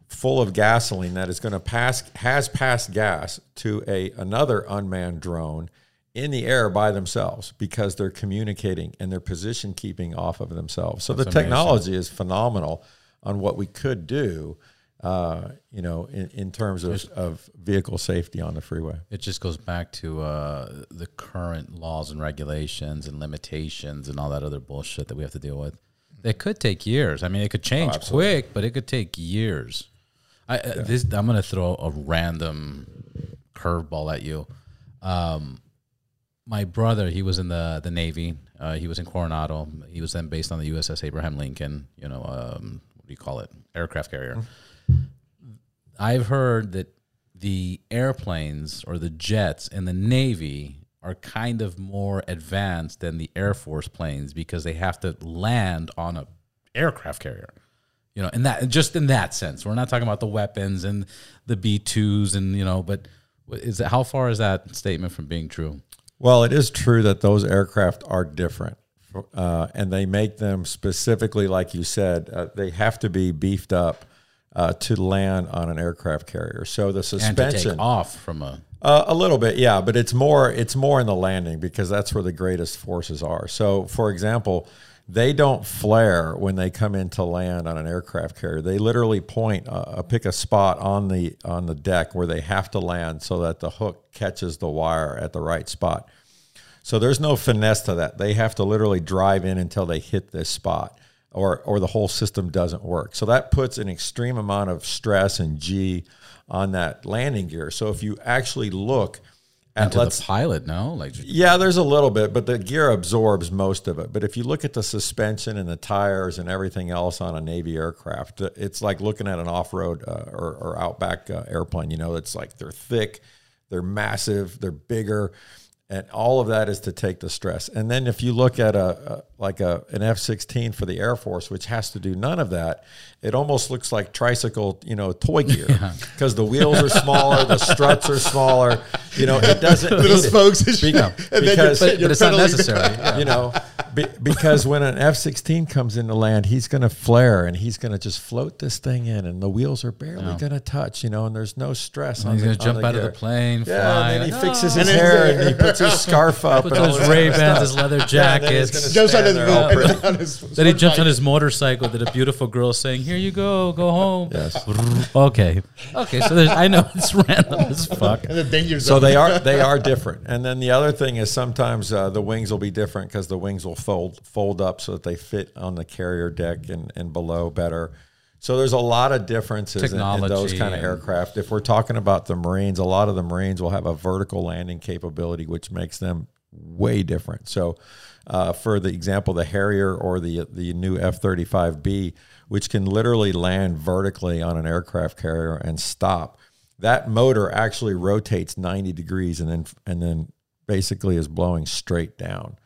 Speaker 2: full of gasoline that is going to pass has passed gas to a another unmanned drone in the air by themselves because they're communicating and they're position keeping off of themselves. So the
Speaker 1: That's amazing.
Speaker 2: technology is phenomenal on what we could do, uh, you know, in, in terms of, of vehicle safety on the freeway.
Speaker 1: It just goes back to uh, the current laws and regulations and limitations and all that other bullshit that we have to deal with. It could take years. I mean, it could change quick, but it could take years. I uh, this I'm gonna throw a random curveball at you. Um, my brother, he was in the the Navy. Uh, he was in Coronado. He was then based on the USS Abraham Lincoln. You know, um, what do you call it? Aircraft carrier. I've heard that the airplanes or the jets in the Navy are kind of more advanced than the Air Force planes because they have to land on a aircraft carrier. You know, in that just in that sense, we're not talking about the weapons and the B twos and you know, but is it how far is that statement from being true?
Speaker 2: Well, it is true that those aircraft are different, uh, and they make them specifically, like you said, uh, they have to be beefed up uh, to land on an aircraft carrier. So the suspension,
Speaker 1: take off from a
Speaker 2: uh, a little bit, yeah, but it's more it's more in the landing because that's where the greatest forces are. So, for example, they don't flare when they come in to land on an aircraft carrier. They literally point, uh, pick a spot on the on the deck where they have to land so that the hook catches the wire at the right spot. So there's no finesse to that. They have to literally drive in until they hit this spot or or the whole system doesn't work. So that puts an extreme amount of stress and G on that landing gear. So if you actually look at
Speaker 1: and to
Speaker 2: let's
Speaker 1: the pilot, no, like
Speaker 2: yeah, there's a little bit, but the gear absorbs most of it. But if you look at the suspension and the tires and everything else on a Navy aircraft, uh, it's like looking at an off-road uh, or, or outback uh, airplane. You know, it's like they're thick, they're massive, they're bigger, and all of that is to take the stress. And then if you look at a, a like a an F sixteen for the Air Force, which has to do none of that, it almost looks like tricycle, you know, toy gear because the wheels are smaller, the struts are smaller. You know, it doesn't
Speaker 3: Little
Speaker 2: need
Speaker 3: spokes and
Speaker 2: Be-
Speaker 3: shit. And then you're-
Speaker 2: because
Speaker 1: But, but it's not
Speaker 3: pedaling.
Speaker 1: necessary.
Speaker 2: you know, be, because when an F sixteen comes into land, he's going to flare and he's going to just float this thing in, and the wheels are barely
Speaker 1: Yeah.
Speaker 2: going to touch. You know, and there's no stress. on
Speaker 1: He's going to jump out of the plane,
Speaker 2: Yeah,
Speaker 1: fly.
Speaker 2: and then he
Speaker 1: like,
Speaker 2: fixes his hair and he puts his scarf up.
Speaker 1: Puts
Speaker 2: and all
Speaker 1: those
Speaker 2: this
Speaker 1: Ray Bans, his leather
Speaker 2: Yeah, and then he's
Speaker 1: jackets.
Speaker 3: Jumps on
Speaker 2: stand
Speaker 3: his
Speaker 2: there
Speaker 3: boat.
Speaker 2: all pretty.
Speaker 3: on his
Speaker 1: Then he jumps on his motorcycle. That a beautiful girl saying, "Here you go, go home."
Speaker 2: Yes.
Speaker 1: Okay. Okay. So there's, I know it's random as fuck.
Speaker 3: And the danger
Speaker 2: So they are they are different. And then the other thing is sometimes uh, the wings will be different because the wings will fold fold up so that they fit on the carrier deck and, and below better. So there's a lot of differences in, in those kind of aircraft. If we're talking about the Marines, a lot of the Marines will have a vertical landing capability, which makes them way different. So, uh, for the example, the Harrier or the the new F-35B, which can literally land vertically on an aircraft carrier and stop, that motor actually rotates 90 degrees and then and then basically is blowing straight down.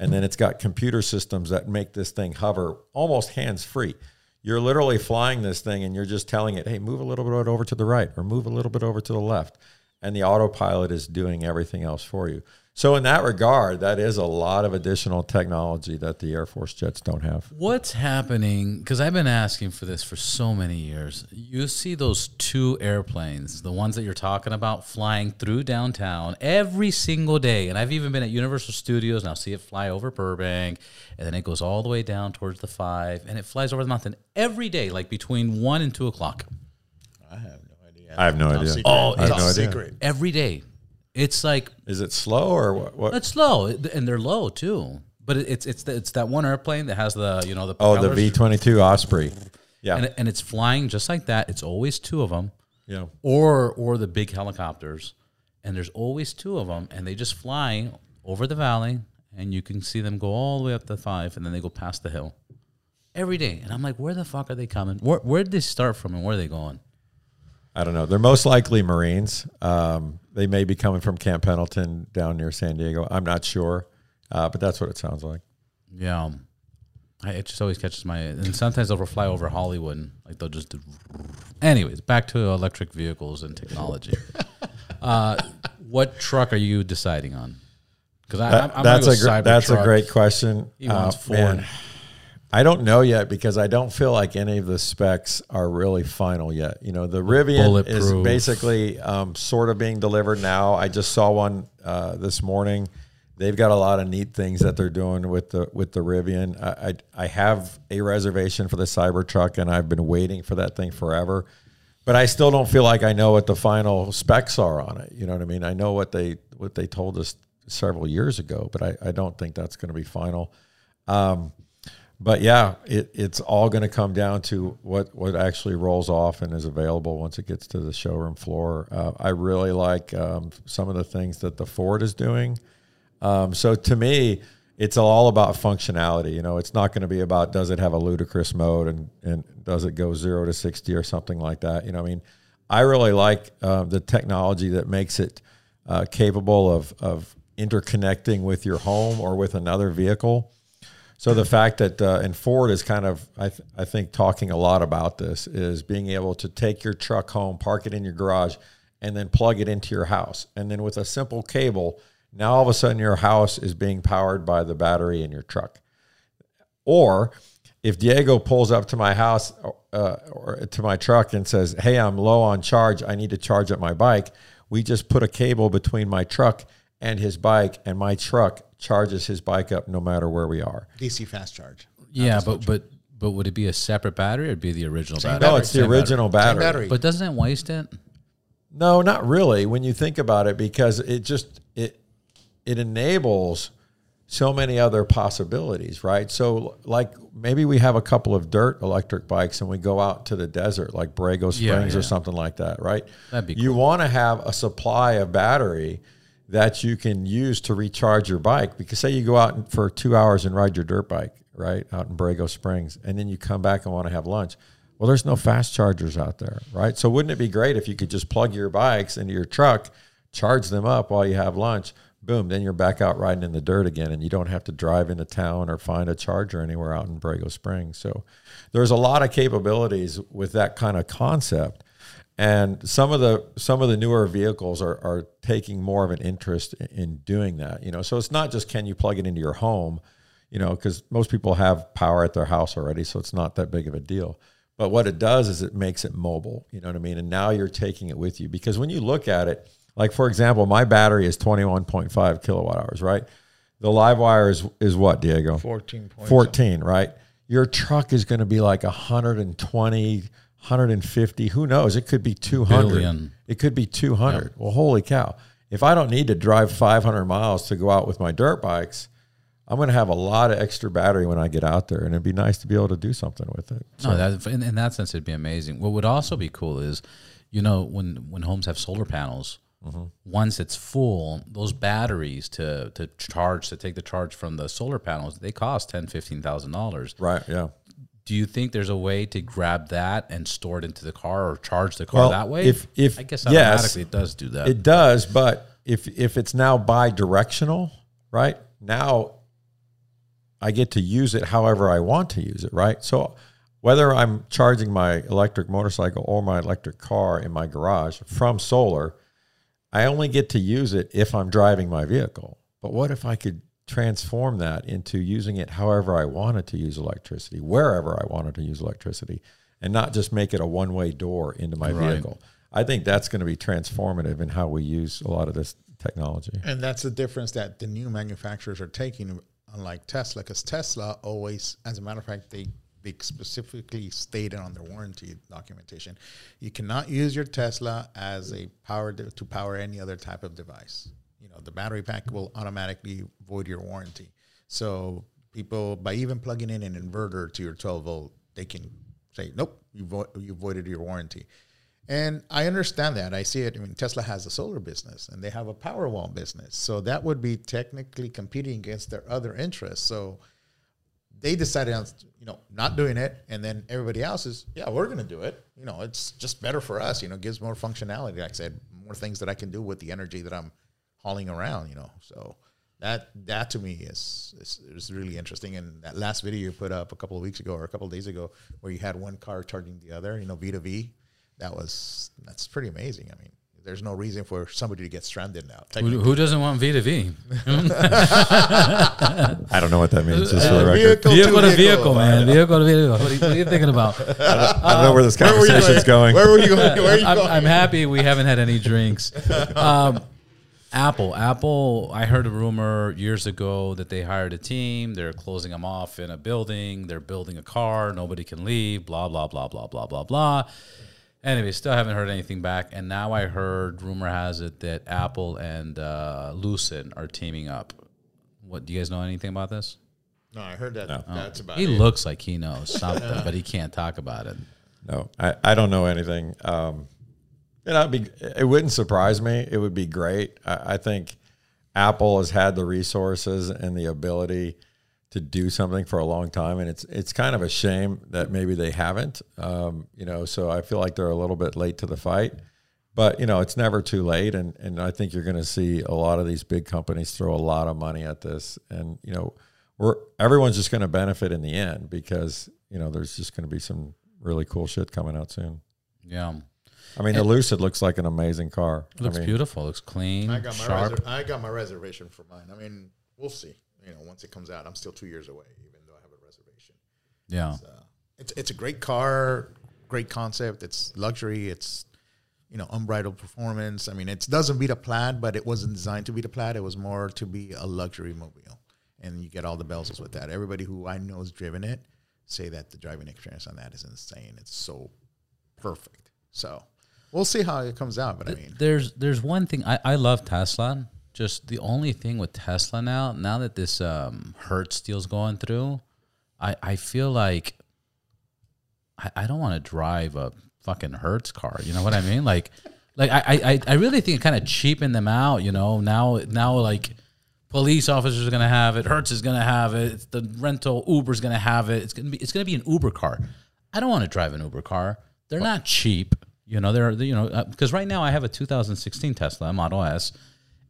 Speaker 2: And then it's got computer systems that make this thing hover almost hands free. You're literally flying this thing and you're just telling it, hey, move a little bit over to the right or move a little bit over to the left. And the autopilot is doing everything else for you. So, in that regard, that is a lot of additional technology that the Air Force jets don't have.
Speaker 1: What's happening? Because I've been asking for this for so many years. You see those two airplanes, the ones that you're talking about, flying through downtown every single day. And I've even been at Universal Studios and I'll see it fly over Burbank. And then it goes all the way down towards the five and it flies over the mountain every day, like between one and two o'clock.
Speaker 3: I have no idea.
Speaker 2: I have no idea.
Speaker 3: Secret.
Speaker 1: Oh,
Speaker 3: it's
Speaker 2: I have no idea.
Speaker 3: secret.
Speaker 1: Every day. It's like
Speaker 2: Is it slow or what? what?
Speaker 1: it's low, and they're low too. But it- it's it's the, it's that one airplane that has the you know the
Speaker 2: Oh, the. V twenty two Osprey. Yeah,
Speaker 1: and, and it's flying just like that. It's always two of them.
Speaker 2: yeah.
Speaker 1: or or the big helicopters, and there's always two of them, and they just fly over the valley, and you can see them go all the way up the five, and then they go past the hill every day. And I'm like, where the fuck are they coming? Where where did they start from, and where are they going?
Speaker 2: I don't know. They're most likely Marines. Um, they may be coming from Camp Pendleton down near San Diego. I'm not sure, uh, but that's what it sounds like.
Speaker 1: Yeah. um, I, it just always catches my and sometimes they'll fly over Hollywood and like they'll just do anyways back to electric vehicles and technology uh, what truck are you deciding on because
Speaker 2: That-
Speaker 1: I'm,
Speaker 2: that's a gr- that's a great question.
Speaker 1: He wants
Speaker 2: Uh,
Speaker 1: Ford.
Speaker 2: I don't know yet because I don't feel like any of the specs are really final yet. You know, the Rivian is basically um, sort of being delivered now. I just saw one uh, this morning. They've got a lot of neat things that they're doing with the with the Rivian. I, I I have a reservation for the Cybertruck, and I've been waiting for that thing forever. But I still don't feel like I know what the final specs are on it. You know what I mean? I know what they what they told us several years ago, but I, I don't think that's going to be final. Um, but yeah, it, it's all going to come down to what, what actually rolls off and is available once it gets to the showroom floor. Uh, I really like um, some of the things that the Ford is doing. Um, so to me, it's all about functionality. You know, it's not going to be about does it have a ludicrous mode and, and does it go zero to 60 or something like that. You know, I mean, I really like uh, the technology that makes it uh, capable of, of interconnecting with your home or with another vehicle. So the fact that uh, and Ford is kind of I, th- I think talking a lot about this is being able to take your truck home, park it in your garage, and then plug it into your house, and then with a simple cable, now all of a sudden your house is being powered by the battery in your truck. Or if Diego pulls up to my house uh, or to my truck and says, "Hey, I'm low on charge. I need to charge up my bike," we just put a cable between my truck and his bike, and my truck charges his bike up no matter where we are.
Speaker 3: DC fast charge.
Speaker 1: Yeah, but but but would it be a separate battery or it'd be the original
Speaker 3: Same
Speaker 1: battery?
Speaker 2: No, it's the
Speaker 3: Same
Speaker 2: original battery.
Speaker 3: battery.
Speaker 1: But doesn't it waste it?
Speaker 2: No, not really. When you think about it, because it just it it enables so many other possibilities, right? So, like maybe we have a couple of dirt electric bikes and we go out to the desert, like Borrego Springs
Speaker 1: Yeah, yeah.
Speaker 2: or something like that, right?
Speaker 1: That'd be
Speaker 2: You want to have a supply of battery that you can use to recharge your bike. Because say you go out for two hours and ride your dirt bike, right, out in Borrego Springs, and then you come back and want to have lunch. Well, there's no fast chargers out there, right? So wouldn't it be great if you could just plug your bikes into your truck, charge them up while you have lunch, boom, then you're back out riding in the dirt again, and you don't have to drive into town or find a charger anywhere out in Borrego Springs. So there's a lot of capabilities with that kind of concept. And some of the some of the newer vehicles are, are taking more of an interest in doing that. You know, so it's not just can you plug it into your home, you know, because most people have power at their house already, so it's not that big of a deal. But what it does is it makes it mobile. You know what I mean? And now you're taking it with you because when you look at it, like for example, my battery is 21.5 kilowatt hours, right? The LiveWire is is what, Diego?
Speaker 3: 14
Speaker 2: 14, right? Your truck is going to be like 120, 150. Who knows? It could be 200. It could be 200. Well, holy cow. If I don't need to drive 500 miles to go out with my dirt bikes, I'm going to have a lot of extra battery when I get out there, and it'd be nice to be able to do something with it.
Speaker 1: No, that in, in that sense, it'd be amazing. What would also be cool is, you know, when when homes have solar panels, mm-hmm. once it's full, those batteries to to charge to take the charge from the solar panels, they cost ten fifteen thousand dollars.
Speaker 2: Right, yeah.
Speaker 1: Do you think there's a way to grab that and store it into the car or charge the car
Speaker 2: Well,
Speaker 1: that way?
Speaker 2: if- if-
Speaker 1: I guess
Speaker 2: yes,
Speaker 1: automatically it does do that.
Speaker 2: It does, but if if it's now bi-directional, right? Now I get to use it however I want to use it, right? So whether I'm charging my electric motorcycle or my electric car in my garage from solar, I only get to use it if I'm driving my vehicle. But what if I could transform that into using it however I wanted to use electricity, wherever I wanted to use electricity, and not just make it a one way door into my
Speaker 1: Right.
Speaker 2: vehicle? I think that's going to be transformative in how we use a lot of this technology.
Speaker 3: And that's the difference that the new manufacturers are taking, unlike Tesla, because Tesla always, as a matter of fact, they they specifically stated on their warranty documentation, you cannot use your Tesla as a power de- to power any other type of device. Know, the battery pack will automatically void your warranty. So people, by even plugging in an inverter to your 12 volt, they can say, nope, you vo- you voided your warranty. And I understand that. I see it. I mean, Tesla has a solar business and they have a Powerwall business. So that would be technically competing against their other interests. So they decided on, you know, not doing it. And then everybody else is, yeah, we're going to do it. You know, it's just better for us. You know, gives more functionality. Like I said, more things that I can do with the energy that I'm hauling around, you know. So that that to me is, is is really interesting. And that last video you put up a couple of weeks ago or a couple of days ago, where you had one car charging the other, you know, V to V, that was that's pretty amazing. I mean, there's no reason for somebody to get stranded now.
Speaker 1: who, who doesn't want V to V?
Speaker 2: I don't know what that means, just for the record.
Speaker 3: vehicle
Speaker 1: Vehicle to
Speaker 3: vehicle,
Speaker 1: vehicle, man. Vehicle to vehicle. What are you, what are you thinking about?
Speaker 2: I don't know where this
Speaker 3: Where were you
Speaker 2: conversation's going.
Speaker 3: Where were you going? Where are you
Speaker 1: I'm,
Speaker 3: going?
Speaker 1: I'm happy we haven't had any drinks. Um, Apple, Apple. I heard a rumor years ago that they hired a team. They're closing them off in a building. They're building a car. Nobody can leave. Blah blah blah blah blah blah blah. Anyway, still haven't heard anything back. And now I heard rumor has it that Apple and uh, Lucid are teaming up. What do you guys know anything about this?
Speaker 3: no, I heard that. No. That's about
Speaker 1: He
Speaker 3: it.
Speaker 1: looks like he knows something, but he can't talk about it.
Speaker 2: No, I, I don't know anything. Um, know, it'd be, it wouldn't surprise me. It would be great. I, I think Apple has had the resources and the ability to do something for a long time, and it's it's kind of a shame that maybe they haven't. Um, you know, so I feel like they're a little bit late to the fight. But you know, it's never too late, and and I think you're going to see a lot of these big companies throw a lot of money at this, and you know, we're everyone's just going to benefit in the end because you know there's just going to be some really cool shit coming out soon.
Speaker 1: Yeah,
Speaker 2: I mean, the Lucid looks like an amazing car.
Speaker 1: it looks
Speaker 2: I mean,
Speaker 1: beautiful. Looks clean,
Speaker 3: I got my reser- I got my reservation for mine. I mean, we'll see. You know, once it comes out, I'm still two years away, even though I have a reservation.
Speaker 1: yeah.
Speaker 3: Uh, it's it's a great car, great concept. It's luxury. It's you know unbridled performance. I mean, it doesn't beat a plaid, but it wasn't designed to beat a plaid. It was more to be a luxury mobile, and you get all the bells with that. Everybody who I know has driven it say that the driving experience on that is insane. It's so perfect. So we'll see how it comes out. But I mean,
Speaker 1: there's there's one thing I, I love Tesla. Just the only thing with Tesla now, now that this um, Hertz deal's going through, I, I feel like I, I don't want to drive a fucking Hertz car. You know what I mean? Like, like I, I, I really think it kind of cheapened them out. You know, now now like police officers are gonna have it, Hertz is gonna have it, the rental Uber's gonna have it. It's gonna be it's gonna be an Uber car. I don't want to drive an Uber car. They're not cheap. You know, there are, you know because right now I have a 2016 Tesla Model S,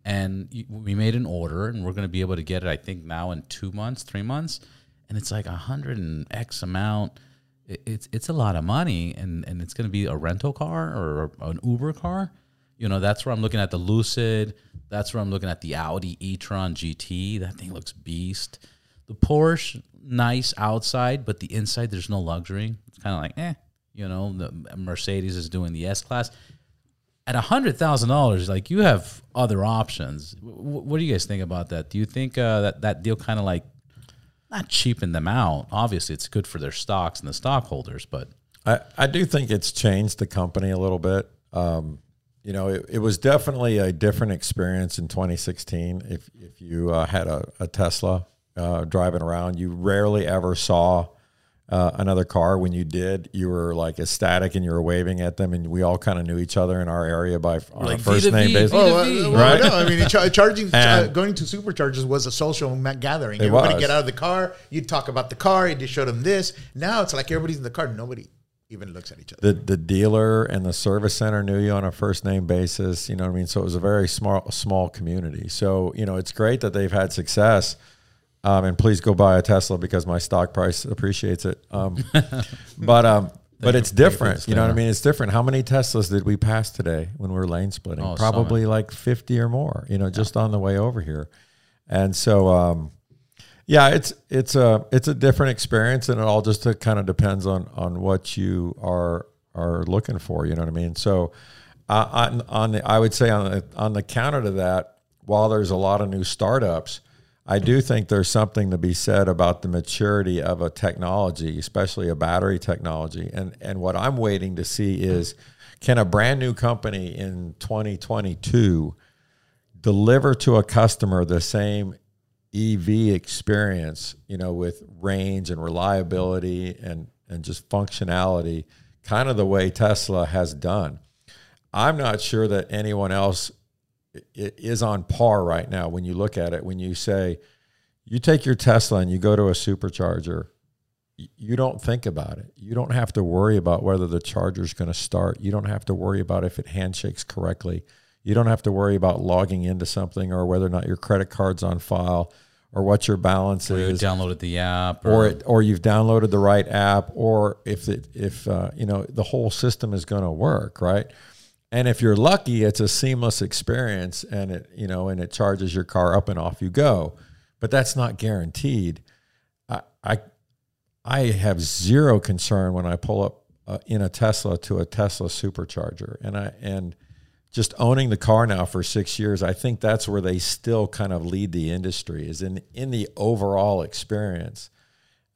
Speaker 1: and we made an order, and we're going to be able to get it. I think now in two months, three months, and it's like a hundred and X amount. It, it's it's a lot of money, and and it's going to be a rental car or an Uber car. You know, that's where I'm looking at the Lucid. That's where I'm looking at the Audi e-tron GT. That thing looks beast. The Porsche, nice outside, but the inside there's no luxury. It's kind of like eh. You know, the Mercedes is doing the S class at hundred thousand dollars, like you have other options. W- what do you guys think about that? Do you think uh, that that deal kind of like not cheapen them out? Obviously, it's good for their stocks and the stockholders, but
Speaker 2: I, I do think it's changed the company a little bit. Um, you know, it, it was definitely a different experience in 2016. If if you uh, had a, a Tesla uh, driving around, you rarely ever saw uh, another car. When you did, you were like ecstatic and you were waving at them, and we all kind of knew each other in our area by on
Speaker 1: Like
Speaker 2: a first
Speaker 1: V to
Speaker 2: name
Speaker 1: V,
Speaker 2: basis.
Speaker 3: Oh,
Speaker 1: V.
Speaker 3: well, well,
Speaker 2: Right.
Speaker 3: no, I mean, char- charging, uh, going to superchargers was a social ma- gathering.
Speaker 2: It
Speaker 3: Everybody
Speaker 2: was.
Speaker 3: get out of the car. You'd talk about the car. You just show them this. Now it's like everybody's in the car. Nobody even looks at each other.
Speaker 2: the the dealer and the service center knew you on a first name basis. You know what I mean? So it was a very small small community. So you know it's great that they've had success. Um, and please go buy a Tesla because my stock price appreciates it. Um, but um, but it's different. You know what I mean? It's different. How many Teslas did we pass today when we were lane splitting?
Speaker 1: Oh,
Speaker 2: Probably like fifty or more. You know, just on the way over here. And so um, yeah, it's it's a it's a different experience, and it all just kind of depends on on what you are are looking for. You know what I mean? So, uh, on on the I would say on the on the counter to that, while there's a lot of new startups, I do think there's something to be said about the maturity of a technology, especially a battery technology. And and what I'm waiting to see is, can a brand new company in 2022 deliver to a customer the same EV experience, you know, with range and reliability and and just functionality, kind of the way Tesla has done. I'm not sure that anyone else i- i- is on par right now when you look at it. When you say you take your Tesla and you go to a supercharger, you don't think about it. You don't have to worry about whether the charger is going to start. You don't have to worry about if it handshakes correctly. You don't have to worry about logging into something or whether or not your credit card's on file or what your balance
Speaker 1: or you
Speaker 2: is
Speaker 1: downloaded the app,
Speaker 2: or it, or you've downloaded the right app, or if it if uh, you know the whole system is going to work, right? And if you're lucky, it's a seamless experience, and it you know and it charges your car up and off you go. But that's not guaranteed. I I, I have zero concern when I pull up uh, in a Tesla to a Tesla supercharger, and I and just owning the car now for six years, I think that's where they still kind of lead the industry is in in the overall experience,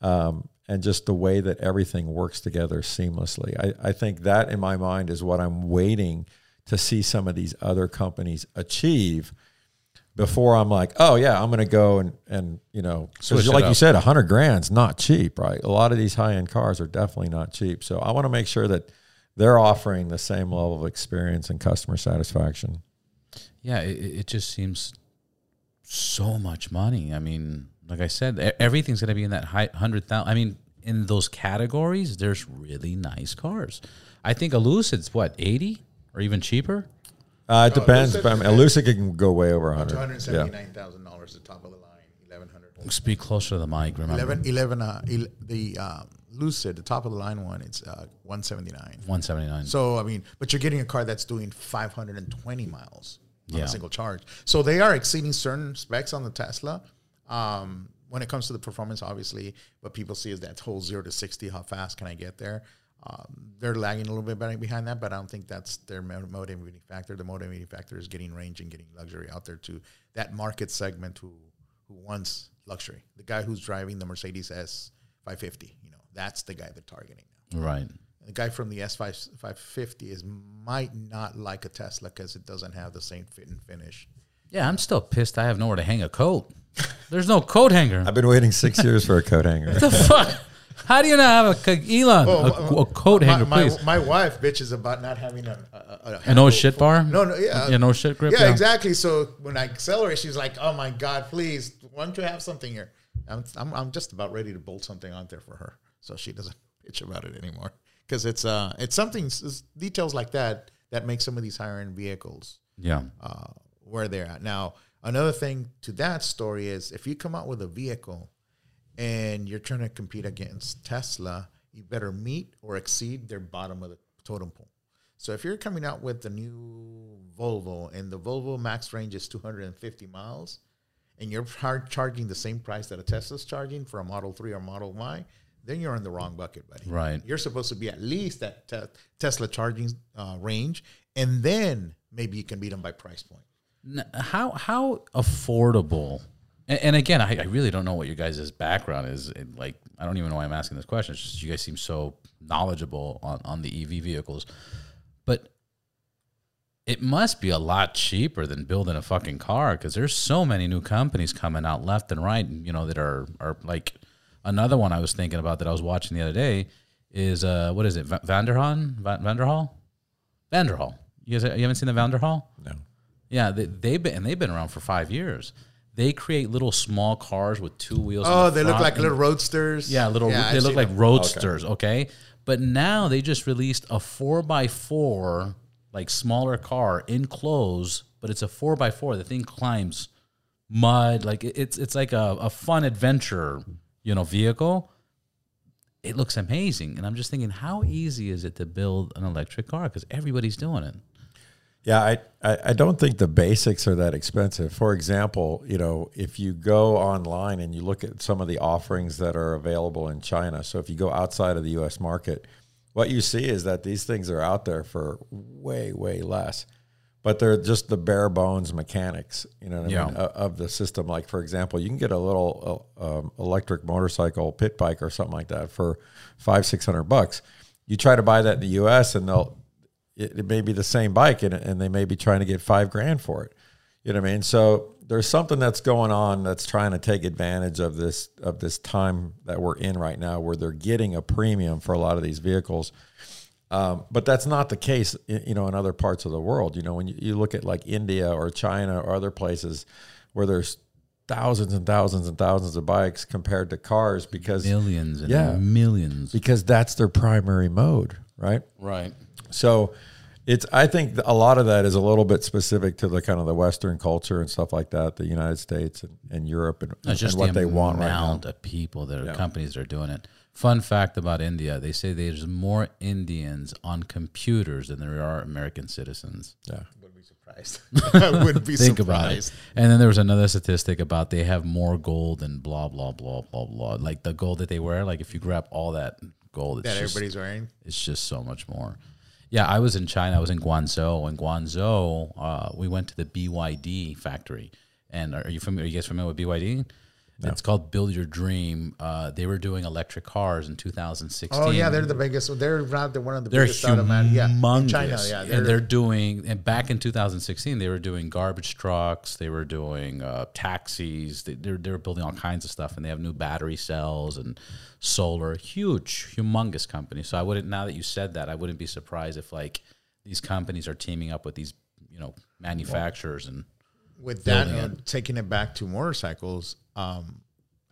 Speaker 2: um, and just the way that everything works together seamlessly. I, I think that in my mind is what I'm waiting to see some of these other companies achieve before I'm like, oh yeah, I'm going to go and and you know,
Speaker 1: Switch
Speaker 2: like you said, a hundred grand's not cheap, right? A lot of these high end cars are definitely not cheap. So I want to make sure that they're offering the same level of experience and customer satisfaction.
Speaker 1: yeah, it it just seems so much money. I mean, like I said, everything's going to be in that high hundred thousand. I mean, in those categories, there's really nice cars. I think a Lucid's what eighty or even cheaper.
Speaker 2: Uh, it
Speaker 3: No,
Speaker 2: depends.
Speaker 3: Lucid-
Speaker 2: but I mean, a Lucid can go way over a
Speaker 3: Two
Speaker 2: hundred.
Speaker 3: hundred
Speaker 2: Yeah.
Speaker 3: dollars, the top of the line, eleven hundred.
Speaker 1: Speak closer to the mic. Remember,
Speaker 3: 11, 11 uh, el- the uh, Lucid, the top of the line one, it's uh, one seventy-nine.
Speaker 1: one seventy nine.
Speaker 3: So I mean, but you're getting a car that's doing 520 miles on
Speaker 1: Yeah.
Speaker 3: a single charge. So they are exceeding certain specs on the Tesla. Um, when it comes to the performance, obviously, what people see is that whole zero to 60. How fast can I get there? Um, they're lagging a little bit behind that, but I don't think that's their mo- motivating factor. The motivating factor is getting range and getting luxury out there to that market segment who who wants luxury. The guy who's driving the Mercedes S 550, you know, that's the guy they're targeting now
Speaker 1: right.
Speaker 3: the guy from the S five five fifty is might not like a Tesla because it doesn't have the same fit and finish.
Speaker 1: Yeah, I'm still pissed. I have nowhere to hang a coat. There's no coat hanger.
Speaker 2: I've been waiting six years for a coat hanger.
Speaker 1: the fuck? How do you not have a Elon a, a coat
Speaker 3: my,
Speaker 1: hanger,
Speaker 3: my,
Speaker 1: please?
Speaker 3: my wife bitches about not having a, a, a, a
Speaker 1: A no shit
Speaker 3: for-
Speaker 1: bar?
Speaker 3: No, no, yeah,
Speaker 1: Yeah, no shit grip.
Speaker 3: yeah, exactly. So when I accelerate, she's like, "Oh my god, please, why don't you have something here?" I'm, I'm, I'm just about ready to bolt something on there for her, so she doesn't bitch about it anymore. Because it's uh, it's something it's details like that that make some of these higher end vehicles
Speaker 1: Yeah.
Speaker 3: uh, where they're at now. Another thing to that story is if you come out with a vehicle and you're trying to compete against Tesla, you better meet or exceed their bottom of the totem pole. So if you're coming out with the new Volvo and the Volvo max range is 250 miles, and you're char- charging the same price that a Tesla's charging for a Model 3 or Model Y, then you're in the wrong bucket, buddy.
Speaker 1: Right.
Speaker 3: You're supposed to be at least at te- Tesla charging uh, range, and then maybe you can beat them by price point.
Speaker 1: How how affordable? And, and again, I, I really don't know what your guys' background is. Like, I don't even know why I'm asking this question. It's just you guys seem so knowledgeable on, on the EV vehicles, but it must be a lot cheaper than building a fucking car because there's so many new companies coming out left and right. You know that are are like another one I was thinking about that I was watching the other day is uh what is it Va- Vanderhaan Va- Vanderhall Vanderhall. You guys you haven't seen the Vanderhall?
Speaker 2: No.
Speaker 1: Yeah, they, they've been and they've been around for five years. They create little small cars with two wheels.
Speaker 3: Oh,
Speaker 1: the
Speaker 3: they look
Speaker 1: front
Speaker 3: like
Speaker 1: and-
Speaker 3: little roadsters.
Speaker 1: yeah, little.
Speaker 3: Yeah,
Speaker 1: they
Speaker 3: I've
Speaker 1: look
Speaker 3: seen
Speaker 1: like
Speaker 3: them.
Speaker 1: roadsters. Okay. but now they just released a four by four, like smaller car enclosed, but it's a four by four. The thing climbs mud, like it- it's it's like a, a fun adventure, you know, vehicle. It looks amazing, and I'm just thinking, how easy is it to build an electric car? Because everybody's doing it.
Speaker 2: Yeah, I, I, I don't think the basics are that expensive. For example, you know, if you go online and you look at some of the offerings that are available in China, so if you go outside of the US market, what you see is that these things are out there for way, way less. But they're just the bare bones mechanics, you know, what I mean, of the system. Like for example, you can get a little uh, um, electric motorcycle, pit bike, or something like that for five, six hundred bucks. You try to buy that in the U.S. and they'll it, it may be the same bike and, and they may be trying to get five grand for it. You know what I mean? So there's something that's going on that's trying to take advantage of this of this time that we're in right now, where they're getting a premium for a lot of these vehicles. Um, but that's not the case, you know, in other parts of the world. You know, when you, you look at like India or China or other places where there's thousands and thousands and thousands of bikes compared to cars because
Speaker 1: Millions and
Speaker 2: Yeah.
Speaker 1: millions.
Speaker 2: because that's their primary mode, right?
Speaker 1: Right.
Speaker 2: So it's I think a lot of that is a little bit specific to the kind of the Western culture and stuff like that, the United States and, and Europe and,
Speaker 1: It's just
Speaker 2: and what
Speaker 1: the
Speaker 2: they want right now.
Speaker 1: amount of people that are companies that are doing it. Fun fact about India: they say there's more Indians on computers than there are American citizens.
Speaker 2: Yeah.
Speaker 3: Wouldn't be surprised. Wouldn't be
Speaker 1: Think about
Speaker 3: surprised.
Speaker 1: it. And then there was another statistic about they have more gold than blah blah blah blah blah. Like the gold that they wear. Like if you grab all that gold, it's
Speaker 3: That
Speaker 1: just,
Speaker 3: everybody's wearing.
Speaker 1: it's just so much more. Yeah, I was in China. I was in Guangzhou. In Guangzhou, uh, we went to the BYD factory. And are you familiar? Are you guys familiar with BYD? It's called Build Your Dream. Uh, they were doing electric cars in 2016.
Speaker 3: Oh yeah, they're the biggest. They're not the one of the
Speaker 1: They're
Speaker 3: biggest out of man. Yeah, in China. Yeah,
Speaker 1: and they're doing. And back in 2016, they were doing garbage trucks. They were doing uh, taxis. They, they're they're building all kinds of stuff, and they have new battery cells and solar. Huge, humongous company. So I wouldn't. Now that you said that, I wouldn't be surprised if like these companies are teaming up with these you know manufacturers and
Speaker 3: with that, uh, taking it back to motorcycles, um,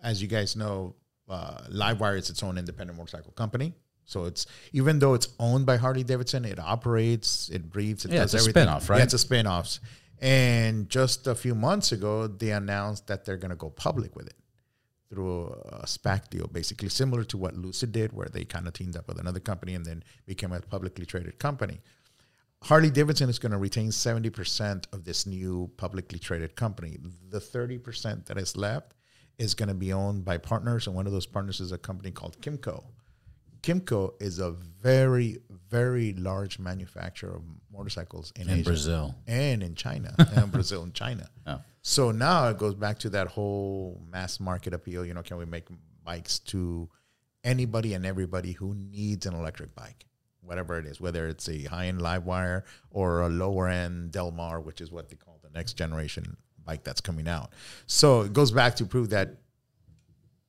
Speaker 3: as you guys know, uh, LiveWire is its own independent motorcycle company. So it's even though it's owned by Harley Davidson, it operates, it breathes, it
Speaker 1: Yeah,
Speaker 3: does
Speaker 1: it's a
Speaker 3: everything.
Speaker 1: spin-off, right?
Speaker 3: Yeah, it's a spin-offs. And just a few months ago, they announced that they're going to go public with it through a SPAC deal, basically similar to what Lucid did, where they kind of teamed up with another company and then became a publicly traded company. Harley Davidson is going to retain 70% of this new publicly traded company. The 30% that is left is going to be owned by partners, and one of those partners is a company called Kymco. Kymco is a very, very large manufacturer of motorcycles in,
Speaker 1: in
Speaker 3: Asia
Speaker 1: Brazil.
Speaker 3: and in China, and Brazil and China.
Speaker 1: Oh.
Speaker 3: So now it goes back to that whole mass market appeal. You know, can we make bikes to anybody and everybody who needs an electric bike, whatever it is, whether it's a high end LiveWire or a lower end Del Mar, which is what they call the next generation bike that's coming out. So it goes back to prove that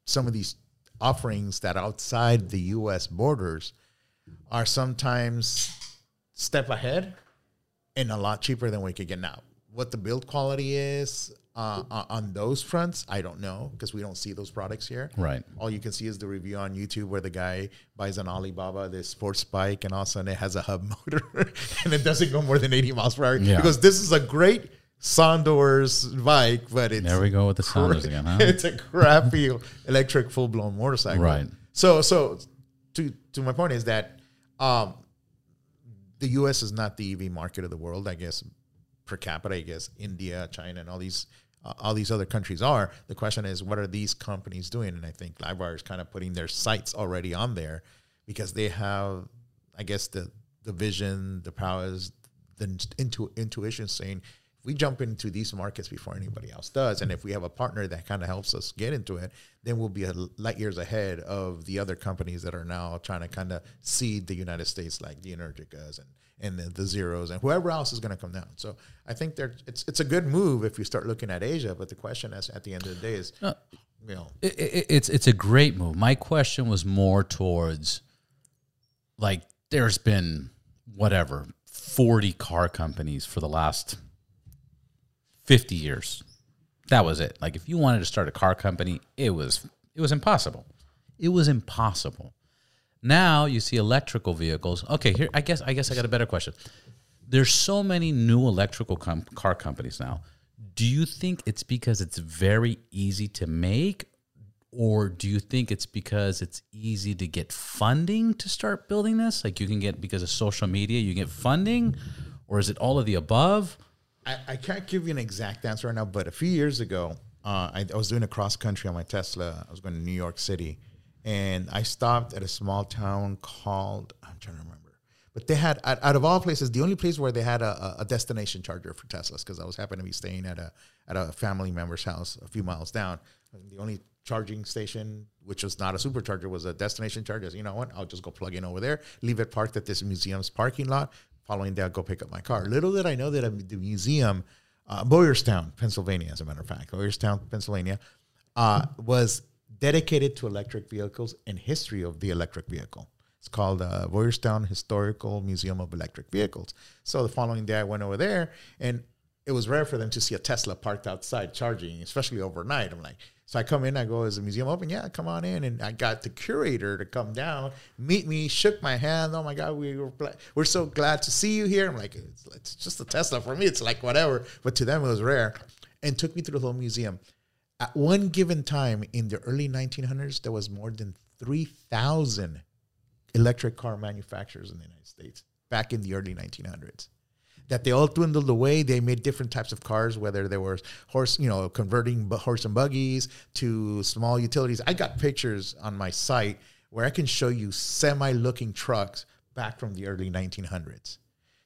Speaker 3: some of these offerings that outside the U.S. borders are sometimes step ahead and a lot cheaper than we could get now. What the build quality is uh, on- those fronts, I don't know because we don't see those products here.
Speaker 1: Right.
Speaker 3: All you can see is the review on YouTube where the guy buys an Alibaba, this sports bike, and all of a sudden it has a hub motor and it doesn't go more than 80 miles per hour.
Speaker 1: Yeah.
Speaker 3: Because this is a great Sondors bike, but it's
Speaker 1: There we go with the Sondors again, huh?
Speaker 3: it's a crappy electric full blown motorcycle.
Speaker 1: Right.
Speaker 3: So so to to my point is that um the US is not the EV market of the world, I guess per capita, I guess India, China and all these uh, all these other countries are. The question is what are these companies doing? And I think LiveWire is kind of putting their sights already on there because they have I guess the the vision, the powers, the intu- intuition saying we jump into these markets before anybody else does, and if we have a partner that kind of helps us get into it, then we'll be a light years ahead of the other companies that are now trying to kind of seed the United States, like the Energicas and and the, the zeros and whoever else is going to come down. So I think there it's it's a good move if you start looking at Asia. But the question is, at the end of the day, is
Speaker 1: No.
Speaker 3: you know
Speaker 1: It, it, it's it's a great move. My question was more towards like there's been whatever 40 car companies for the last 50 years. That was it. Like if you wanted to start a car company, it was it was impossible. It was impossible. Now you see electrical vehicles. Okay, here I guess I guess I got a better question. There's so many new electrical com- car companies now. Do you think it's because it's very easy to make or do you think it's because it's easy to get funding to start building this? Like you can get because of social media, you get funding, or is it all of the above?
Speaker 3: I, I can't give you an exact answer right now, but a few years ago, uh, I, I was doing a cross country on my Tesla. I was going to New York City, and I stopped at a small town called I'm trying to remember, but they had out, of all places, the only place where they had a, a destination charger for Teslas because I was happened to be staying at a at a family member's house a few miles down. The only charging station, which was not a supercharger, was a destination charger. So, you know what? I'll just go plug in over there, leave it parked at this museum's parking lot. Following that, go pick up my car. Little did I know that the museum, uh, Boyerstown, Pennsylvania, as a matter of fact, Boyerstown, Pennsylvania, uh, was dedicated to electric vehicles and history of the electric vehicle. It's called uh, Boyerstown Historical Museum of Electric Vehicles. So the following day, I went over there, and it was rare for them to see a Tesla parked outside charging, especially overnight. I'm like, so I come in, I go, is the museum open? Yeah, come on in. And I got the curator to come down, meet me, shook my hand. Oh my God, we were we're so glad to see you here. I'm like, it's, it's just a Tesla for me. It's like whatever, but to them it was rare, and took me through the whole museum. At one given time in the early 1900s, there was more than 3,000 electric car manufacturers in the United States back in the early 1900s that they all dwindled away. They made different types of cars, whether they were horse, you know, converting horse and buggies to small utilities. I got pictures on my site where I can show you semi-looking trucks back from the early 1900s.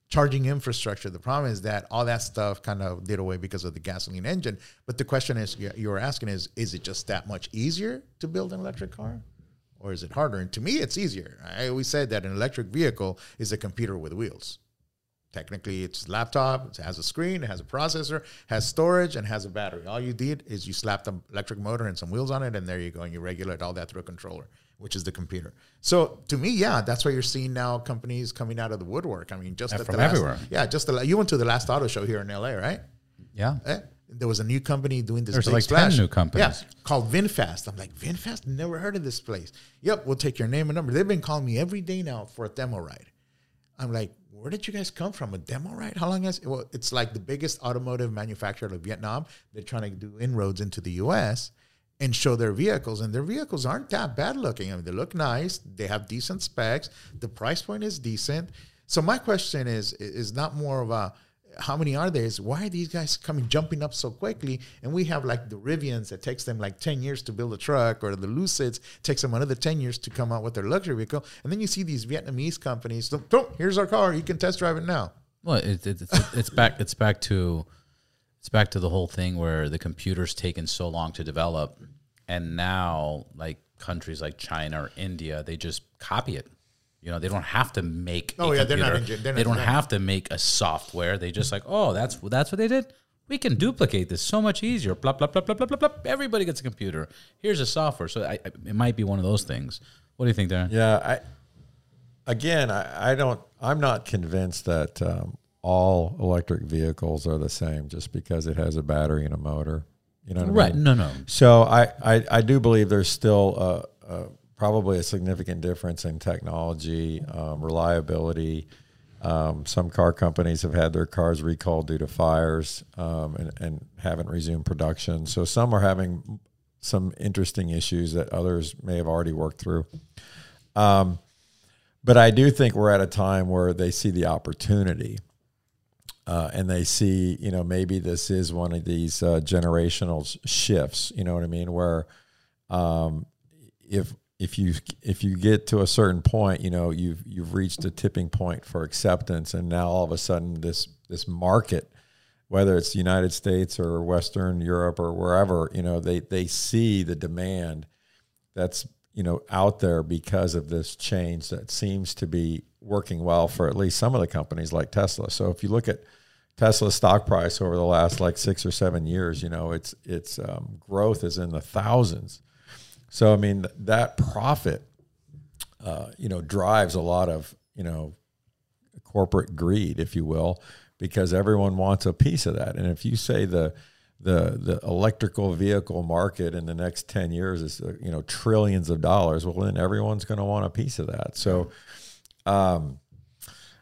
Speaker 3: Charging infrastructure. The problem is that all that stuff kind of did away because of the gasoline engine. But the question is, you you were asking is, is it just that much easier to build an electric car? Or is it harder? And to me, it's easier. I always said that an electric vehicle is a computer with wheels. Technically, it's a laptop. It has a screen. It has a processor. Has storage and has a battery. All you did is you slap the electric motor and some wheels on it, and there you go. And you regulate all that through a controller, which is the computer. So to me, yeah, that's why you're seeing now companies coming out of the woodwork. I mean, just
Speaker 1: Yeah,
Speaker 3: at
Speaker 1: from
Speaker 3: the last,
Speaker 1: everywhere.
Speaker 3: Yeah, just the, you went to the last auto show here in LA, right?
Speaker 1: Yeah.
Speaker 3: Eh? There was a new company doing this.
Speaker 1: There's like 10 new companies.
Speaker 3: Yeah, called VinFast. I'm like, VinFast? Never heard of this place. Yep, we'll take your name and number. They've been calling me every day now for a demo ride. I'm like, where did you guys come from? A demo right? How long has it? well, it's like the biggest automotive manufacturer of Vietnam. They're trying to do inroads into the US and show their vehicles. And their vehicles aren't that bad looking. I mean, they look nice, they have decent specs, the price point is decent. So my question is is not more of a how many are there? Is why are these guys coming jumping up so quickly? And we have like the Rivians that takes them like 10 years to build a truck, or the Lucids takes them another 10 years to come out with their luxury vehicle. And then you see these Vietnamese companies, "Don't- here's our car, you can test drive it now.
Speaker 1: Well, it, it, it's it's back it's back to it's back to the whole thing where the computer's taken so long to develop, and now like countries like China or India, they just copy it. You know, they don't have to make. a
Speaker 3: Oh, yeah, they're not engin- they're
Speaker 1: they
Speaker 3: not-
Speaker 1: don't
Speaker 3: yeah.
Speaker 1: have to make a software. They just like, oh, that's that's what they did. We can duplicate this so much easier. Blah blah blah blah blah blah blah. Everybody gets a computer. Here's a software. So I, I, it might be one of those things. What do you think, Daren?
Speaker 2: Yeah, I again, I, I don't. I'm not convinced that um, all electric vehicles are the same just because it has a battery and a motor. You know what I
Speaker 1: Right?
Speaker 2: mean?
Speaker 1: No, no.
Speaker 2: So I, I, I do believe there's still a, uh probably a significant difference in technology, um, reliability, Um, some car companies have had their cars recalled due to fires um, and, and haven't resumed production. So some are having some interesting issues that others may have already worked through. Um, but I do think we're at a time where they see the opportunity. Uh, and they see, you know, maybe this is one of these uh, generational shifts. You know what I mean? Where um, if if you if you get to a certain point, you know, you've you've reached a tipping point for acceptance, and now all of a sudden this this market, whether it's the United States or Western Europe or wherever, you know, they they see the demand that's you know out there because of this change that seems to be working well for at least some of the companies like Tesla. So if you look at Tesla's stock price over the last like six or seven years, you know, its its um, growth is in the thousands. So I mean that profit, uh, you know, drives a lot of you know corporate greed, if you will, because everyone wants a piece of that. And if you say the the the electrical vehicle market in the next 10 years is uh, you know trillions of dollars well then everyone's going to want a piece of that so um,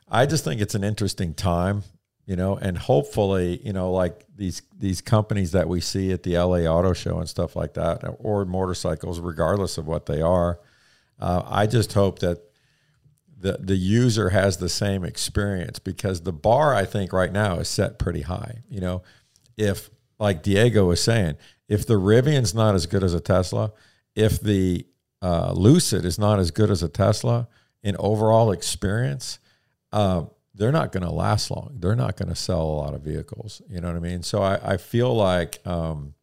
Speaker 2: i just think it's an interesting time you know and hopefully you know like these these companies that we see at the la auto show and stuff like that or motorcycles regardless of what they are uh, i just hope that the the user has the same experience because the bar i think right now is set pretty high you know. If like diego was saying if the rivian's not as good as a tesla if the uh, lucid is not as good as a tesla in overall experience um, they're not going to last long. They're not going to sell a lot of vehicles. You know what I mean? So I, I feel like um,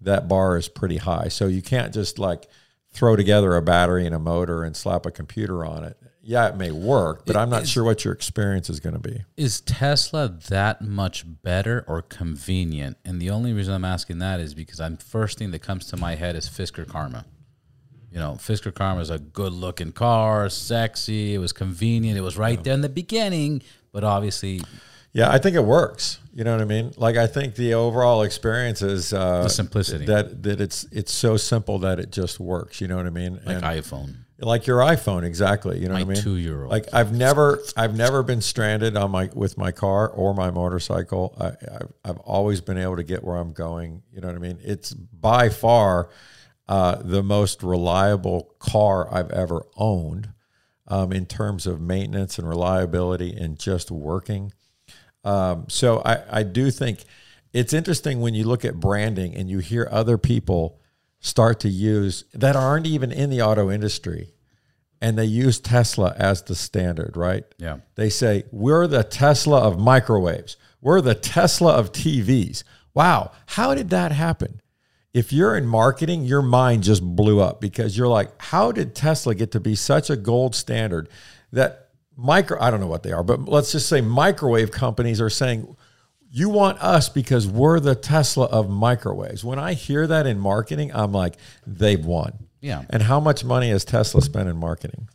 Speaker 2: that bar is pretty high. So you can't just like throw together a battery and a motor and slap a computer on it. Yeah, it may work, but I'm not sure what your experience is going to be.
Speaker 1: Is Tesla that much better or convenient? And the only reason I'm asking that is because I'm first thing that comes to my head is Fisker Karma. You know, Fisker Karma is a good looking car, sexy, it was convenient, it was right there in the beginning, but obviously
Speaker 2: Yeah, I think it works. You know what I mean? Like I think the overall experience is uh,
Speaker 1: The simplicity.
Speaker 2: that that it's it's so simple that it just works. You know what I mean?
Speaker 1: like
Speaker 2: And-
Speaker 1: iPhone.
Speaker 2: like your iPhone, exactly. You know
Speaker 1: My
Speaker 2: what I mean?
Speaker 1: two-year-old.
Speaker 2: Like I've never, I've never been stranded on my with my car or my motorcycle. I, I've, I've always been able to get where I'm going. You know what I mean? It's by far uh, the most reliable car I've ever owned um, in terms of maintenance and reliability and just working. Um, so I, I do think it's interesting when you look at branding and you hear other people start to use that aren't even in the auto industry and they use Tesla as the standard, right?
Speaker 1: Yeah.
Speaker 2: They say, we're the Tesla of microwaves. We're the Tesla of TVs. Wow. How did that happen? If you're in marketing, your mind just blew up because you're like, how did Tesla get to be such a gold standard that micro, I don't know what they are, but let's just say microwave companies are saying, you want us because we're the Tesla of microwaves. When I hear that in marketing, I'm like, they've won.
Speaker 1: Yeah.
Speaker 2: And how much money has Tesla spent in marketing?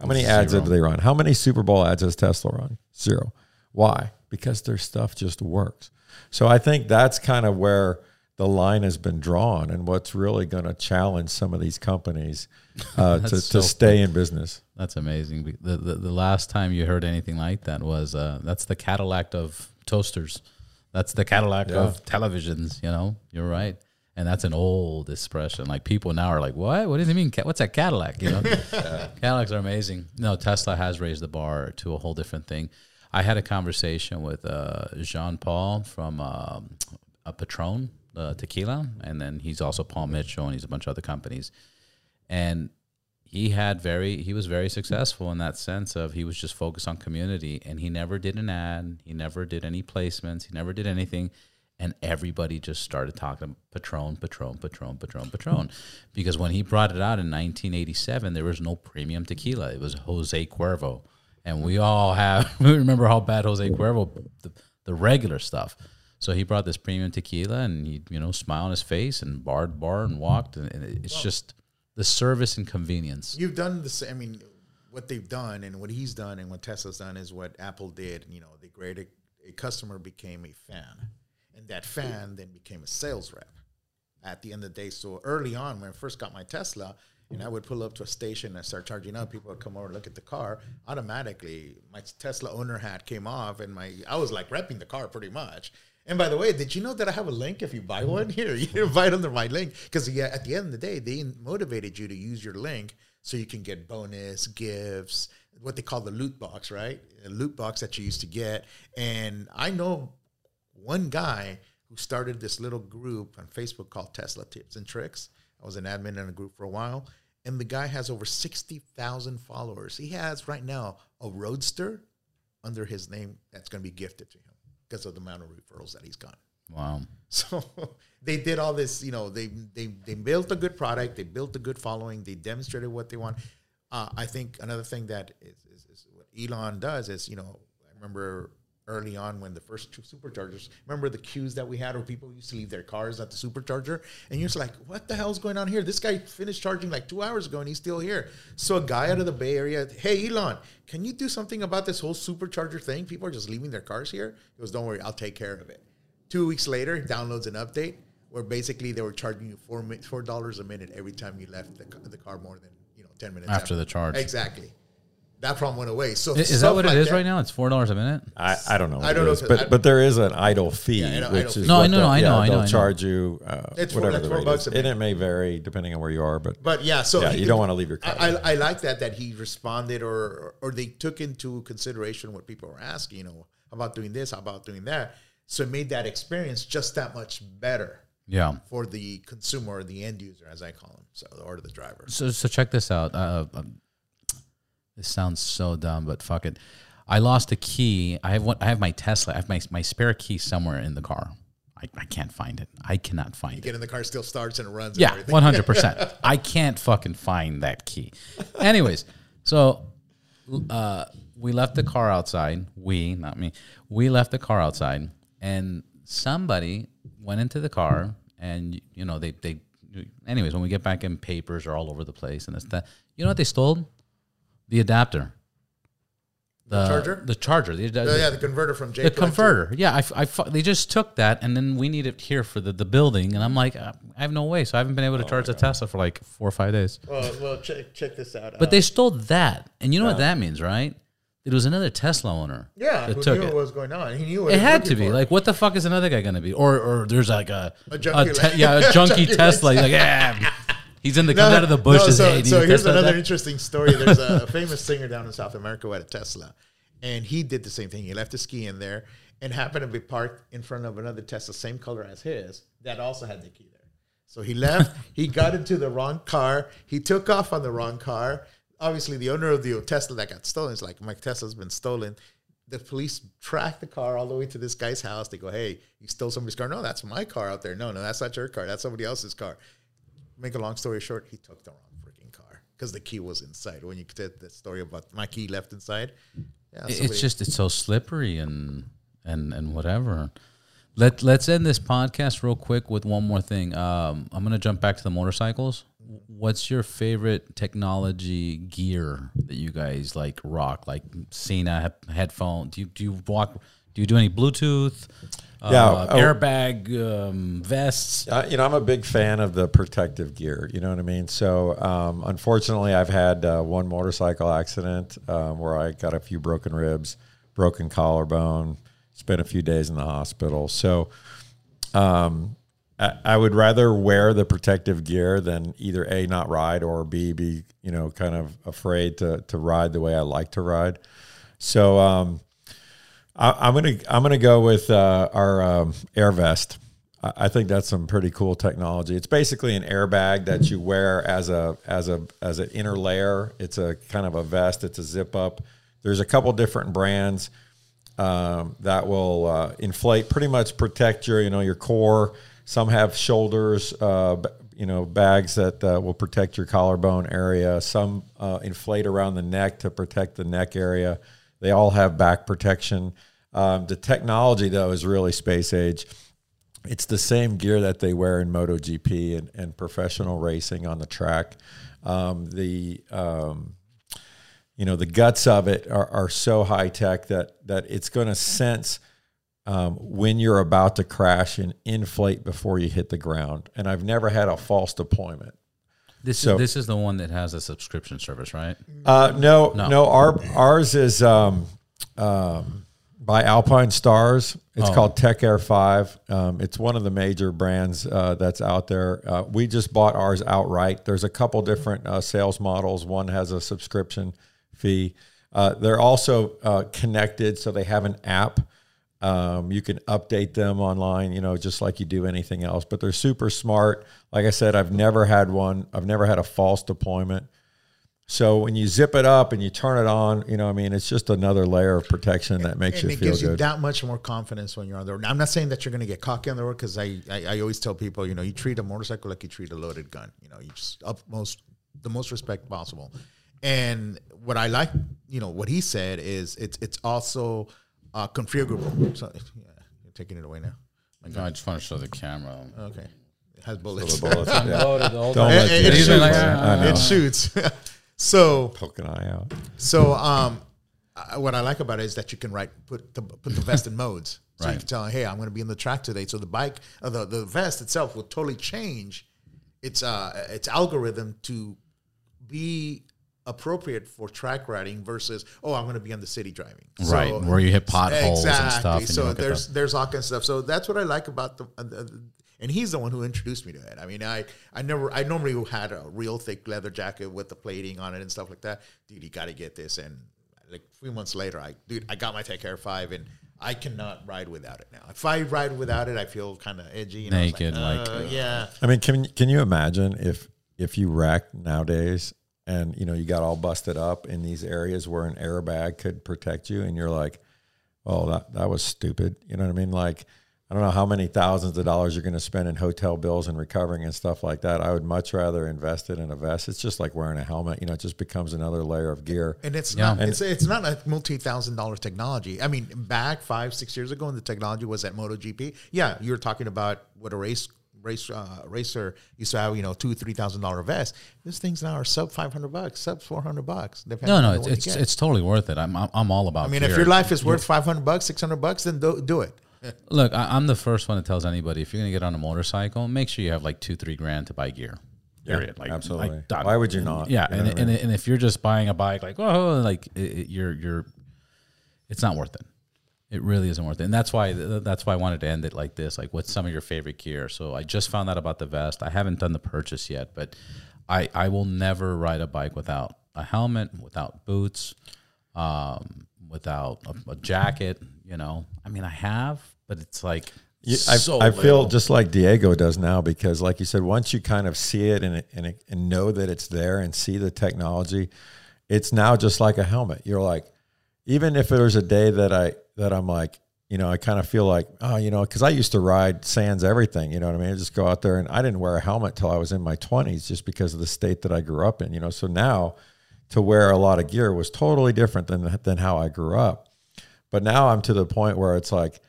Speaker 2: How many ads
Speaker 1: Zero.
Speaker 2: have they run? How many Super Bowl ads has Tesla run? Zero. Why? Because their stuff just works. So I think that's kind of where the line has been drawn and what's really going to challenge some of these companies uh, to,
Speaker 1: That's
Speaker 2: to
Speaker 1: so
Speaker 2: stay in business.
Speaker 1: That's amazing. The, the the last time you heard anything like that was uh, that's the Cadillac of toasters. That's the Cadillac
Speaker 2: Yeah.
Speaker 1: of televisions. You know, you're right, and that's an old expression. Like people now are like, "What? What does it mean? What's that Cadillac?" You know, Cadillacs are amazing. No, Tesla has raised the bar to a whole different thing. I had a conversation with uh, Jean Paul from um, a Patron uh, Tequila, and then he's also Paul Mitchell, and he's a bunch of other companies. And he had very he was very successful in that sense of he was just focused on community and he never did an ad he never did any placements he never did anything and everybody just started talking patron patron patron patron patron. Because when he brought it out in 1987 there was no premium tequila. It was jose cuervo. And we all have we remember how bad jose cuervo the, the regular stuff so he brought this premium tequila and he you know smile on his face and barred bar and walked and, and it's just the service and convenience
Speaker 3: You've done the same. I mean, what they've done and what he's done and what Tesla's done is what Apple did. You know, they created a customer became a fan, and that fan then became a sales rep. At the end of the day, so early on when I first got my Tesla, and I would pull up to a station and start charging up. People would come over and look at the car. Automatically, my Tesla owner hat came off, and my I was like repping the car pretty much. And by the way, did you know that I have a link if you buy mm-hmm. one here? You it under my link because yeah, at the end of the day, they motivated you to use your link so you can get bonus gifts, what they call the loot box, right? A loot box that you used to get. And I know one guy who started this little group on Facebook called Tesla Tips and Tricks. I was an admin in a group for a while, and the guy has over sixty thousand followers. He has right now a Roadster under his name that's going to be gifted to him because of the amount of referrals that he's gotten.
Speaker 1: Wow.
Speaker 3: So they did all this, you know, they they they built a good product, they built a good following, they demonstrated what they want. Uh, I think another thing that is, is, is, what Elon does is, you know, I remember early on when the first two superchargers, remember the queues that we had where people used to leave their cars at the supercharger, and you're just like, what the hell's going on here? This guy finished charging like two hours ago and he's still here. So a guy out of the Bay Area, hey Elon, can you do something about this whole supercharger thing? People are just leaving their cars here. He goes, don't worry, I'll take care of it. Two weeks later, he downloads an update where basically they were charging you four four dollars a minute every time you left the, the car more than you know ten minutes
Speaker 1: After the charge.
Speaker 3: Exactly. That problem went away. So
Speaker 1: Is, is that what it
Speaker 3: like
Speaker 1: is
Speaker 3: that-
Speaker 1: right now? It's four dollars a minute.
Speaker 2: I, I don't know.
Speaker 3: I don't know
Speaker 2: is,
Speaker 3: if-
Speaker 2: but
Speaker 3: I-
Speaker 2: but there is an idle fee,
Speaker 3: Yeah, I know,
Speaker 2: which
Speaker 3: idle
Speaker 2: is.
Speaker 1: No, I
Speaker 2: what
Speaker 1: know,
Speaker 2: they'll-
Speaker 1: I know,
Speaker 2: yeah,
Speaker 1: I know,
Speaker 2: They'll
Speaker 1: I know.
Speaker 2: charge you uh,
Speaker 3: It's
Speaker 2: whatever
Speaker 3: like
Speaker 2: the
Speaker 3: four
Speaker 2: rate
Speaker 3: bucks
Speaker 2: is,
Speaker 3: a
Speaker 2: and it may vary depending on where you are. But
Speaker 3: But yeah, so
Speaker 2: Yeah,
Speaker 3: he-
Speaker 2: you don't wanna leave your car
Speaker 3: I, I, I like that that he responded or or they took into consideration what people were asking. You know, how about doing this? How about doing that? So it made that experience just that much better
Speaker 1: Yeah.
Speaker 3: for the consumer or the end user, as I call him, so or the driver.
Speaker 1: So so check this out. Uh, um, this sounds so dumb, but fuck it. I lost a key. I have one. I have my Tesla. I have my my spare key somewhere in the car. I, I can't find it. I cannot find it.
Speaker 3: Get in the car, still starts and runs.
Speaker 1: Yeah, one hundred percent. I can't fucking find that key. Anyways, so uh, we left the car outside. We, not me. We left the car outside, and somebody went into the car, and you know they they. Anyways, when we get back in, papers are all over the place, and it's that. You know what they stole? The adapter. The
Speaker 3: charger?
Speaker 1: The charger. The,
Speaker 3: Oh, yeah, the converter from J.
Speaker 1: the converter. Yeah, I, f- I fu- they just took that and then we need it here for the, the building. And I'm like, uh, I have no way. So I haven't been able
Speaker 3: Oh
Speaker 1: to charge the Tesla for like four or five days.
Speaker 3: Well, well, check check this out.
Speaker 1: But they stole that. And you know what that means, right? It was another Tesla owner.
Speaker 3: yeah,
Speaker 1: that
Speaker 3: who
Speaker 1: took
Speaker 3: knew
Speaker 1: it.
Speaker 3: what was going on? He knew what
Speaker 1: It
Speaker 3: he
Speaker 1: had to be
Speaker 3: for.
Speaker 1: like, what the fuck is another guy gonna be? Or or there's like a,
Speaker 3: A junkie
Speaker 1: te-
Speaker 3: like-
Speaker 1: yeah, a junkie
Speaker 3: junkie
Speaker 1: Tesla. He's like, yeah, he's in the comes out of the
Speaker 3: No,
Speaker 1: bushes.
Speaker 3: so,
Speaker 1: hey,
Speaker 3: so here's another
Speaker 1: that?
Speaker 3: interesting story. There's a, a famous singer down in South America who had a Tesla, and he did the same thing. He left his key in there and happened to be parked in front of another Tesla, same color as his, that also had the key there. So he left. he got into the wrong car. He took off on the wrong car. Obviously, the owner of the old Tesla that got stolen is like, my Tesla's been stolen. The police track the car all the way to this guy's house. They go, "Hey, you stole somebody's car." No, that's my car out there. No, no, that's not your car. That's somebody else's car make a long story short, he took the wrong freaking car because the key was inside. When you said the story about my key left inside, yeah,
Speaker 1: It's just it's so slippery and and and whatever. Let Let's end this podcast real quick with one more thing. Um, I'm gonna jump back to the motorcycles. What's your favorite technology gear that you guys like rock? Like Sena headphone? Do you do you walk? Do you do any Bluetooth?
Speaker 2: Yeah,
Speaker 1: uh,
Speaker 2: oh.
Speaker 1: airbag um, vests.
Speaker 2: Uh, you know, I'm a big fan of the protective gear. You know what I mean? So, um, unfortunately, I've had uh, one motorcycle accident um, where I got a few broken ribs, broken collarbone, spent a few days in the hospital. So, um, I, I would rather wear the protective gear than either a not ride or b be you know kind of afraid to to ride the way I like to ride. So, um, I, I'm gonna I'm gonna go with uh, our um, air vest. I I think that's some pretty cool technology. It's basically an airbag that you wear as a as a as an inner layer. It's a kind of a vest. It's a zip up. There's a couple different brands um, that will uh, inflate, pretty much protect your you know your core. Some have shoulders, uh, you know, bags that uh, will protect your collarbone area. Some uh, inflate around the neck to protect the neck area. They all have back protection. Um, the technology though is really space age it's the same gear that they wear in MotoGP and, and professional racing on the track. Um, the um, you know the guts of it are, are so high tech that that it's going to sense um, when you're about to crash and inflate before you hit the ground. And I've never had a false deployment.
Speaker 1: This
Speaker 2: So-
Speaker 1: is this is the one that has a subscription service, right?
Speaker 2: Uh, no,
Speaker 1: No.
Speaker 2: no, Our ours is um, um, by Alpinestars. It's
Speaker 1: Oh.
Speaker 2: called Tech Air Five. Um, it's one of the major brands uh, that's out there. Uh, we just bought ours outright. There's a couple different uh, sales models. One has a subscription fee. Uh, they're also uh, connected, so they have an app. Um, you can update them online, you know, just like you do anything else. But they're super smart. Like I said, I've never had one. I've never had a false deployment. So when you zip it up and you turn it on, you know, I mean, it's just another layer of protection that makes
Speaker 3: and
Speaker 2: you
Speaker 3: it
Speaker 2: feel
Speaker 3: gives you
Speaker 2: good.
Speaker 3: that much more confidence when you're on the road. Now, I'm not saying that you're going to get cocky on the road because I, I I always tell people, you know, you treat a motorcycle like you treat a loaded gun. You know, you just utmost the most respect possible. And what I like, you know, what he said is it's it's also uh, configurable. So yeah, you're taking it away now.
Speaker 1: No, I just want to show the camera.
Speaker 3: Okay, it has bullets.
Speaker 2: Bullets, yeah.
Speaker 1: Don't
Speaker 2: Don't let
Speaker 3: It-
Speaker 2: the
Speaker 3: it
Speaker 1: He's
Speaker 3: shoots.
Speaker 1: like,
Speaker 2: I.
Speaker 3: It shoots. so
Speaker 2: Poke an eye out.
Speaker 3: So, um, uh, what I like about it is that you can write put the put the vest in modes. So you can tell, hey, I'm going to be in the track today. So the bike, uh, the the vest itself will totally change its uh its algorithm to be appropriate for track riding versus oh I'm going to be on the city driving.
Speaker 1: Right, where you hit potholes and
Speaker 3: exactly.
Speaker 1: stuff, and you
Speaker 3: so
Speaker 1: don't get
Speaker 3: there's there's all kinds of stuff. So that's what I like about the. Uh, the and he's the one who introduced me to it. I mean, I, I never, I normally had a real thick leather jacket with the plating on it and stuff like that. Dude, you got to get this. And like three months later, I, dude, I got my Tech Air Five, and I cannot ride without it now. If I ride without it, I feel kind of edgy. You know,
Speaker 1: Naked, like,
Speaker 3: uh,
Speaker 1: uh,
Speaker 3: yeah.
Speaker 2: I mean, can can you imagine if if you wrecked nowadays and you know you got all busted up in these areas where an airbag could protect you, and you're like, "Oh, that that was stupid." You know what I mean? Like, I don't know how many thousands of dollars you're going to spend in hotel bills and recovering and stuff like that. I would much rather invest it in a vest. It's just like wearing a helmet. You know, it just becomes another layer of gear.
Speaker 3: And it's
Speaker 1: Yeah.
Speaker 3: not it's it's not a multi thousand dollar technology. I mean, back five six years ago, when the technology was at MotoGP, yeah, you were talking about what a race race uh, racer used to have, you know, two three thousand dollar vest. These things now are sub five hundred bucks, sub four hundred bucks. depending
Speaker 1: No, no,
Speaker 3: on
Speaker 1: it's it's, it's totally worth it. I'm I'm, I'm all about.
Speaker 3: I mean, if your life is worth five hundred bucks, six hundred bucks, then do, do it.
Speaker 1: Look, I, I'm the first one that tells anybody if you're gonna get on a motorcycle, make sure you have like two, three grand to buy gear. Period. like
Speaker 2: absolutely.
Speaker 1: like, done.
Speaker 2: Why would you not?
Speaker 1: Yeah,
Speaker 2: You know
Speaker 1: and,
Speaker 2: I
Speaker 1: and, and if you're just buying a bike, like oh, like it, it- you're you're, it's not worth it. It really isn't worth it, and that's why that's why I wanted to end it like this. Like, what's some of your favorite gear? So I just found out about the vest. I haven't done the purchase yet, but I I will never ride a bike without a helmet, without boots, um, without a, a jacket. You know, I mean, I have, but it's like
Speaker 2: You- I,
Speaker 1: so
Speaker 2: I feel just like Diego does now because, like you said, once you kind of see it and, and, it, and know that it's there and see the technology, it's now just like a helmet. You're like, even if there's a day that I that I'm like, you know, I kind of feel like, oh, you know, because I used to ride sans everything. You know what I mean? I just go out there and I didn't wear a helmet till I was in my 20s, just because of the state that I grew up in. You know, so now to wear a lot of gear was totally different than than how I grew up. But now I'm to the point where it's like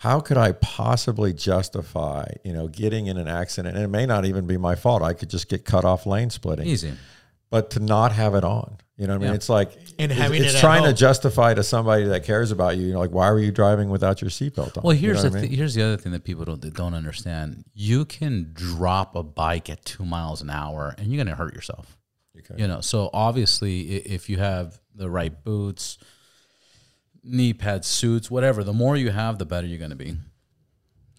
Speaker 2: how could I possibly justify, you know, getting in an accident? And it may not even be my fault. I could just get cut off lane splitting,
Speaker 1: easy.
Speaker 2: but to not have it on, you know what I mean?
Speaker 1: Yeah.
Speaker 2: It's like,
Speaker 3: And
Speaker 2: it's,
Speaker 3: having
Speaker 2: it's
Speaker 3: it
Speaker 2: trying to justify to somebody that cares about you, you know, like, why were you driving without your seatbelt on?
Speaker 1: Well,
Speaker 2: You know
Speaker 1: here's the
Speaker 2: I mean?
Speaker 1: th- here's the other thing that people don't that don't understand. You can drop a bike at two miles an hour, and you're gonna hurt yourself.
Speaker 2: Okay.
Speaker 1: You know, so obviously, if you have the right boots, knee pads, suits, whatever, the more you have, the better you're gonna be.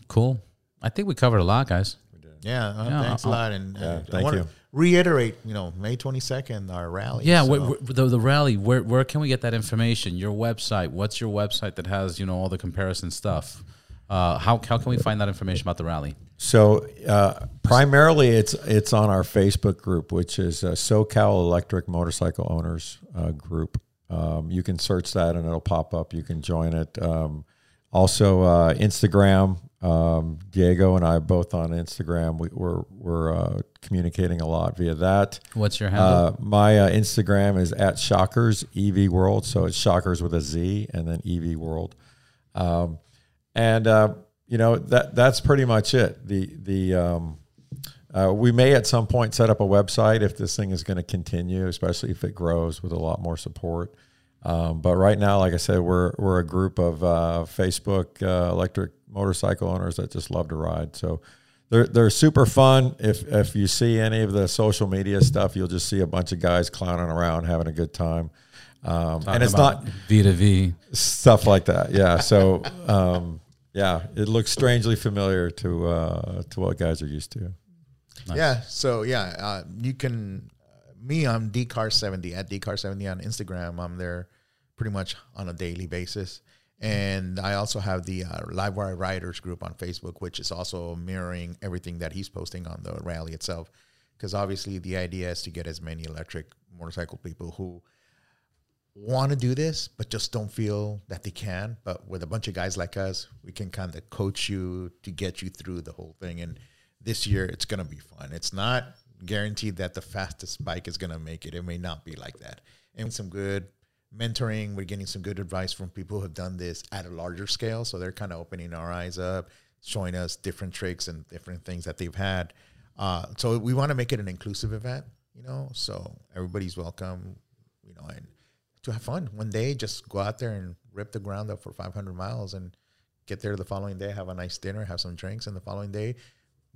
Speaker 1: Cool. I think we covered a lot, guys.
Speaker 3: Yeah, uh,
Speaker 1: Yeah,
Speaker 3: thanks a
Speaker 1: I'll-
Speaker 3: lot. And uh,
Speaker 2: Yeah,
Speaker 3: I want
Speaker 2: you.
Speaker 3: to reiterate, you know, May twenty second, our rally.
Speaker 1: Yeah,
Speaker 3: So-
Speaker 1: where, where- the the rally. Where where can we get that information? Your website. What's your website that has you know all the comparison stuff? Uh, how how can we find that information about the rally?
Speaker 2: So uh, primarily, it's it's on our Facebook group, which is uh, SoCal Electric Motorcycle Owners uh, Group. Um, you can search that and it'll pop up. You can join it. Um, also, uh, Instagram. Um, Diego and I both on Instagram. We, we're we're uh, communicating a lot via that.
Speaker 1: What's your handle?
Speaker 2: Uh, my uh, Instagram is at Shockers EV World. So it's Shockers with a Z and then EV World. Um, and uh, you know that that's pretty much it. The the um, uh, we may at some point set up a website if this thing is going to continue, especially if it grows with a lot more support. Um, but right now, like I said, we're we're a group of uh, Facebook uh, electric motorcycle owners that just love to ride. So they're they're super fun. If if you see any of the social media stuff, you'll just see a bunch of guys clowning around, having a good time. Um, and it's not
Speaker 1: V to V.
Speaker 2: stuff like that. Yeah. So um, yeah, it looks strangely familiar to uh, to what guys are used to.
Speaker 3: Yeah. So yeah, uh, you can. me, I'm dcar70 at dcar70 on Instagram. I'm there pretty much on a daily basis. And I also have the uh, LiveWire Riders group on Facebook, which is also mirroring everything that he's posting on the rally itself. Because obviously, the idea is to get as many electric motorcycle people who want to do this, but just don't feel that they can. But with a bunch of guys like us, we can kind of coach you to get you through the whole thing. And this year, it's going to be fun. It's not guaranteed that the fastest bike is going to make it. It may not be like that. And some good mentoring. We're getting some good advice from people who have done this at a larger scale. So they're kind of opening our eyes up, showing us different tricks and different things that they've had. Uh, so we want to make it an inclusive event, you know, so everybody's welcome, you know, and to have fun. One day, just go out there and rip the ground up for 500 miles and get there the following day, have a nice dinner, have some drinks, and the following day,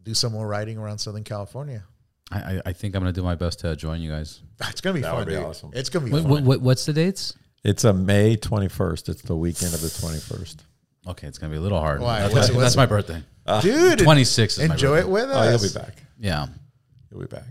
Speaker 3: do some more riding around Southern California.
Speaker 1: I, I- I think I'm going to do my best to join you guys.
Speaker 3: It's gonna be
Speaker 2: That
Speaker 3: fun.
Speaker 2: would be
Speaker 3: dude.
Speaker 2: awesome.
Speaker 3: It's gonna be
Speaker 1: What,
Speaker 3: fun.
Speaker 1: what, what, what's the dates?
Speaker 2: It's a May 21st. It's the weekend of the 21st.
Speaker 1: Okay, it's going to be a little hard.
Speaker 3: Why?
Speaker 1: That's,
Speaker 3: What's-
Speaker 1: that's
Speaker 3: what's-
Speaker 1: my birthday.
Speaker 3: Dude,
Speaker 1: 26 is my
Speaker 3: enjoy
Speaker 1: birthday.
Speaker 3: it with
Speaker 2: Oh,
Speaker 3: us.
Speaker 2: you'll be back.
Speaker 1: Yeah.
Speaker 2: You'll be back.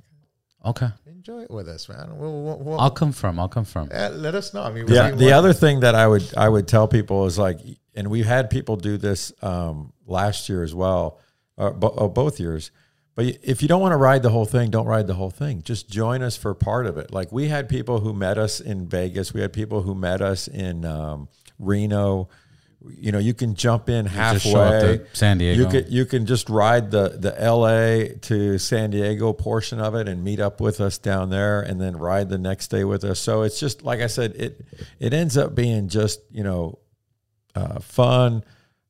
Speaker 1: Okay.
Speaker 3: Enjoy it with us, man. We'll, we'll, we'll-
Speaker 1: I'll confirm. I'll confirm.
Speaker 3: uh, let us know. I mean,
Speaker 2: Yeah.
Speaker 3: we-
Speaker 2: The other thing that I would I would tell people is like, and we've had people do this um, last year as well, uh, bo- uh, both years. But if you don't want to ride the whole thing, don't ride the whole thing. Just join us for part of it. Like we had people who met us in Vegas. We had people who met us in um, Reno. You know, you can jump in
Speaker 1: just show up
Speaker 2: halfway.
Speaker 1: to San Diego.
Speaker 2: You could you can just ride the the L.A. to San Diego portion of it and meet up with us down there, and then ride the next day with us. So it's just like I said, it it ends up being just you know uh, fun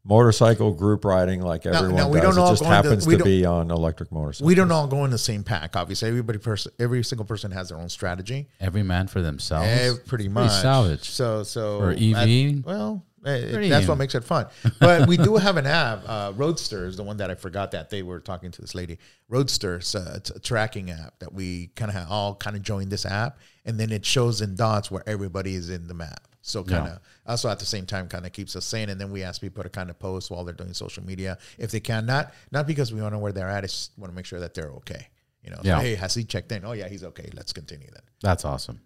Speaker 2: motorcycle group riding like everyone
Speaker 3: now we
Speaker 2: does.
Speaker 3: don't all
Speaker 2: it just happens
Speaker 3: we
Speaker 2: to be on electric motorcycles.
Speaker 3: we don't all go in the same pack. Obviously, everybody person, every single person has their own strategy.
Speaker 1: Every man for themselves.
Speaker 3: Eh, pretty much
Speaker 1: salvage.
Speaker 3: So, so
Speaker 1: Or
Speaker 3: at-
Speaker 1: EV?
Speaker 3: well, eh,
Speaker 1: Pretty
Speaker 3: that's what makes it fun. But we do have an app, uh, Roadster is the one that I forgot that they were talking to this lady. Roadster, it's a, it's a tracking app that we kind of all kind of joined this app, and then it shows in dots where everybody is in the map. So kind of also at the same time kind of keeps us sane. And then we ask people to kind of post while they're doing social media if they can. Not not because we want to know where they're at. It's want to make sure that they're okay. You know, so, hey, has he checked in? Oh yeah, he's okay. Let's continue then.
Speaker 1: That's awesome.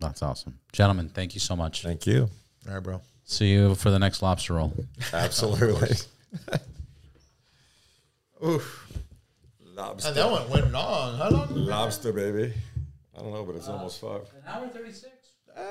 Speaker 1: That's awesome. Gentlemen, thank you so much.
Speaker 2: Thank you.
Speaker 3: All right, bro.
Speaker 1: See you for the next lobster roll.
Speaker 2: Absolutely.
Speaker 3: Oof.
Speaker 2: Lobster,
Speaker 3: And that one went long. How long?
Speaker 2: lobster, baby. I don't know, but it's almost five.
Speaker 1: An hour 36. Uh,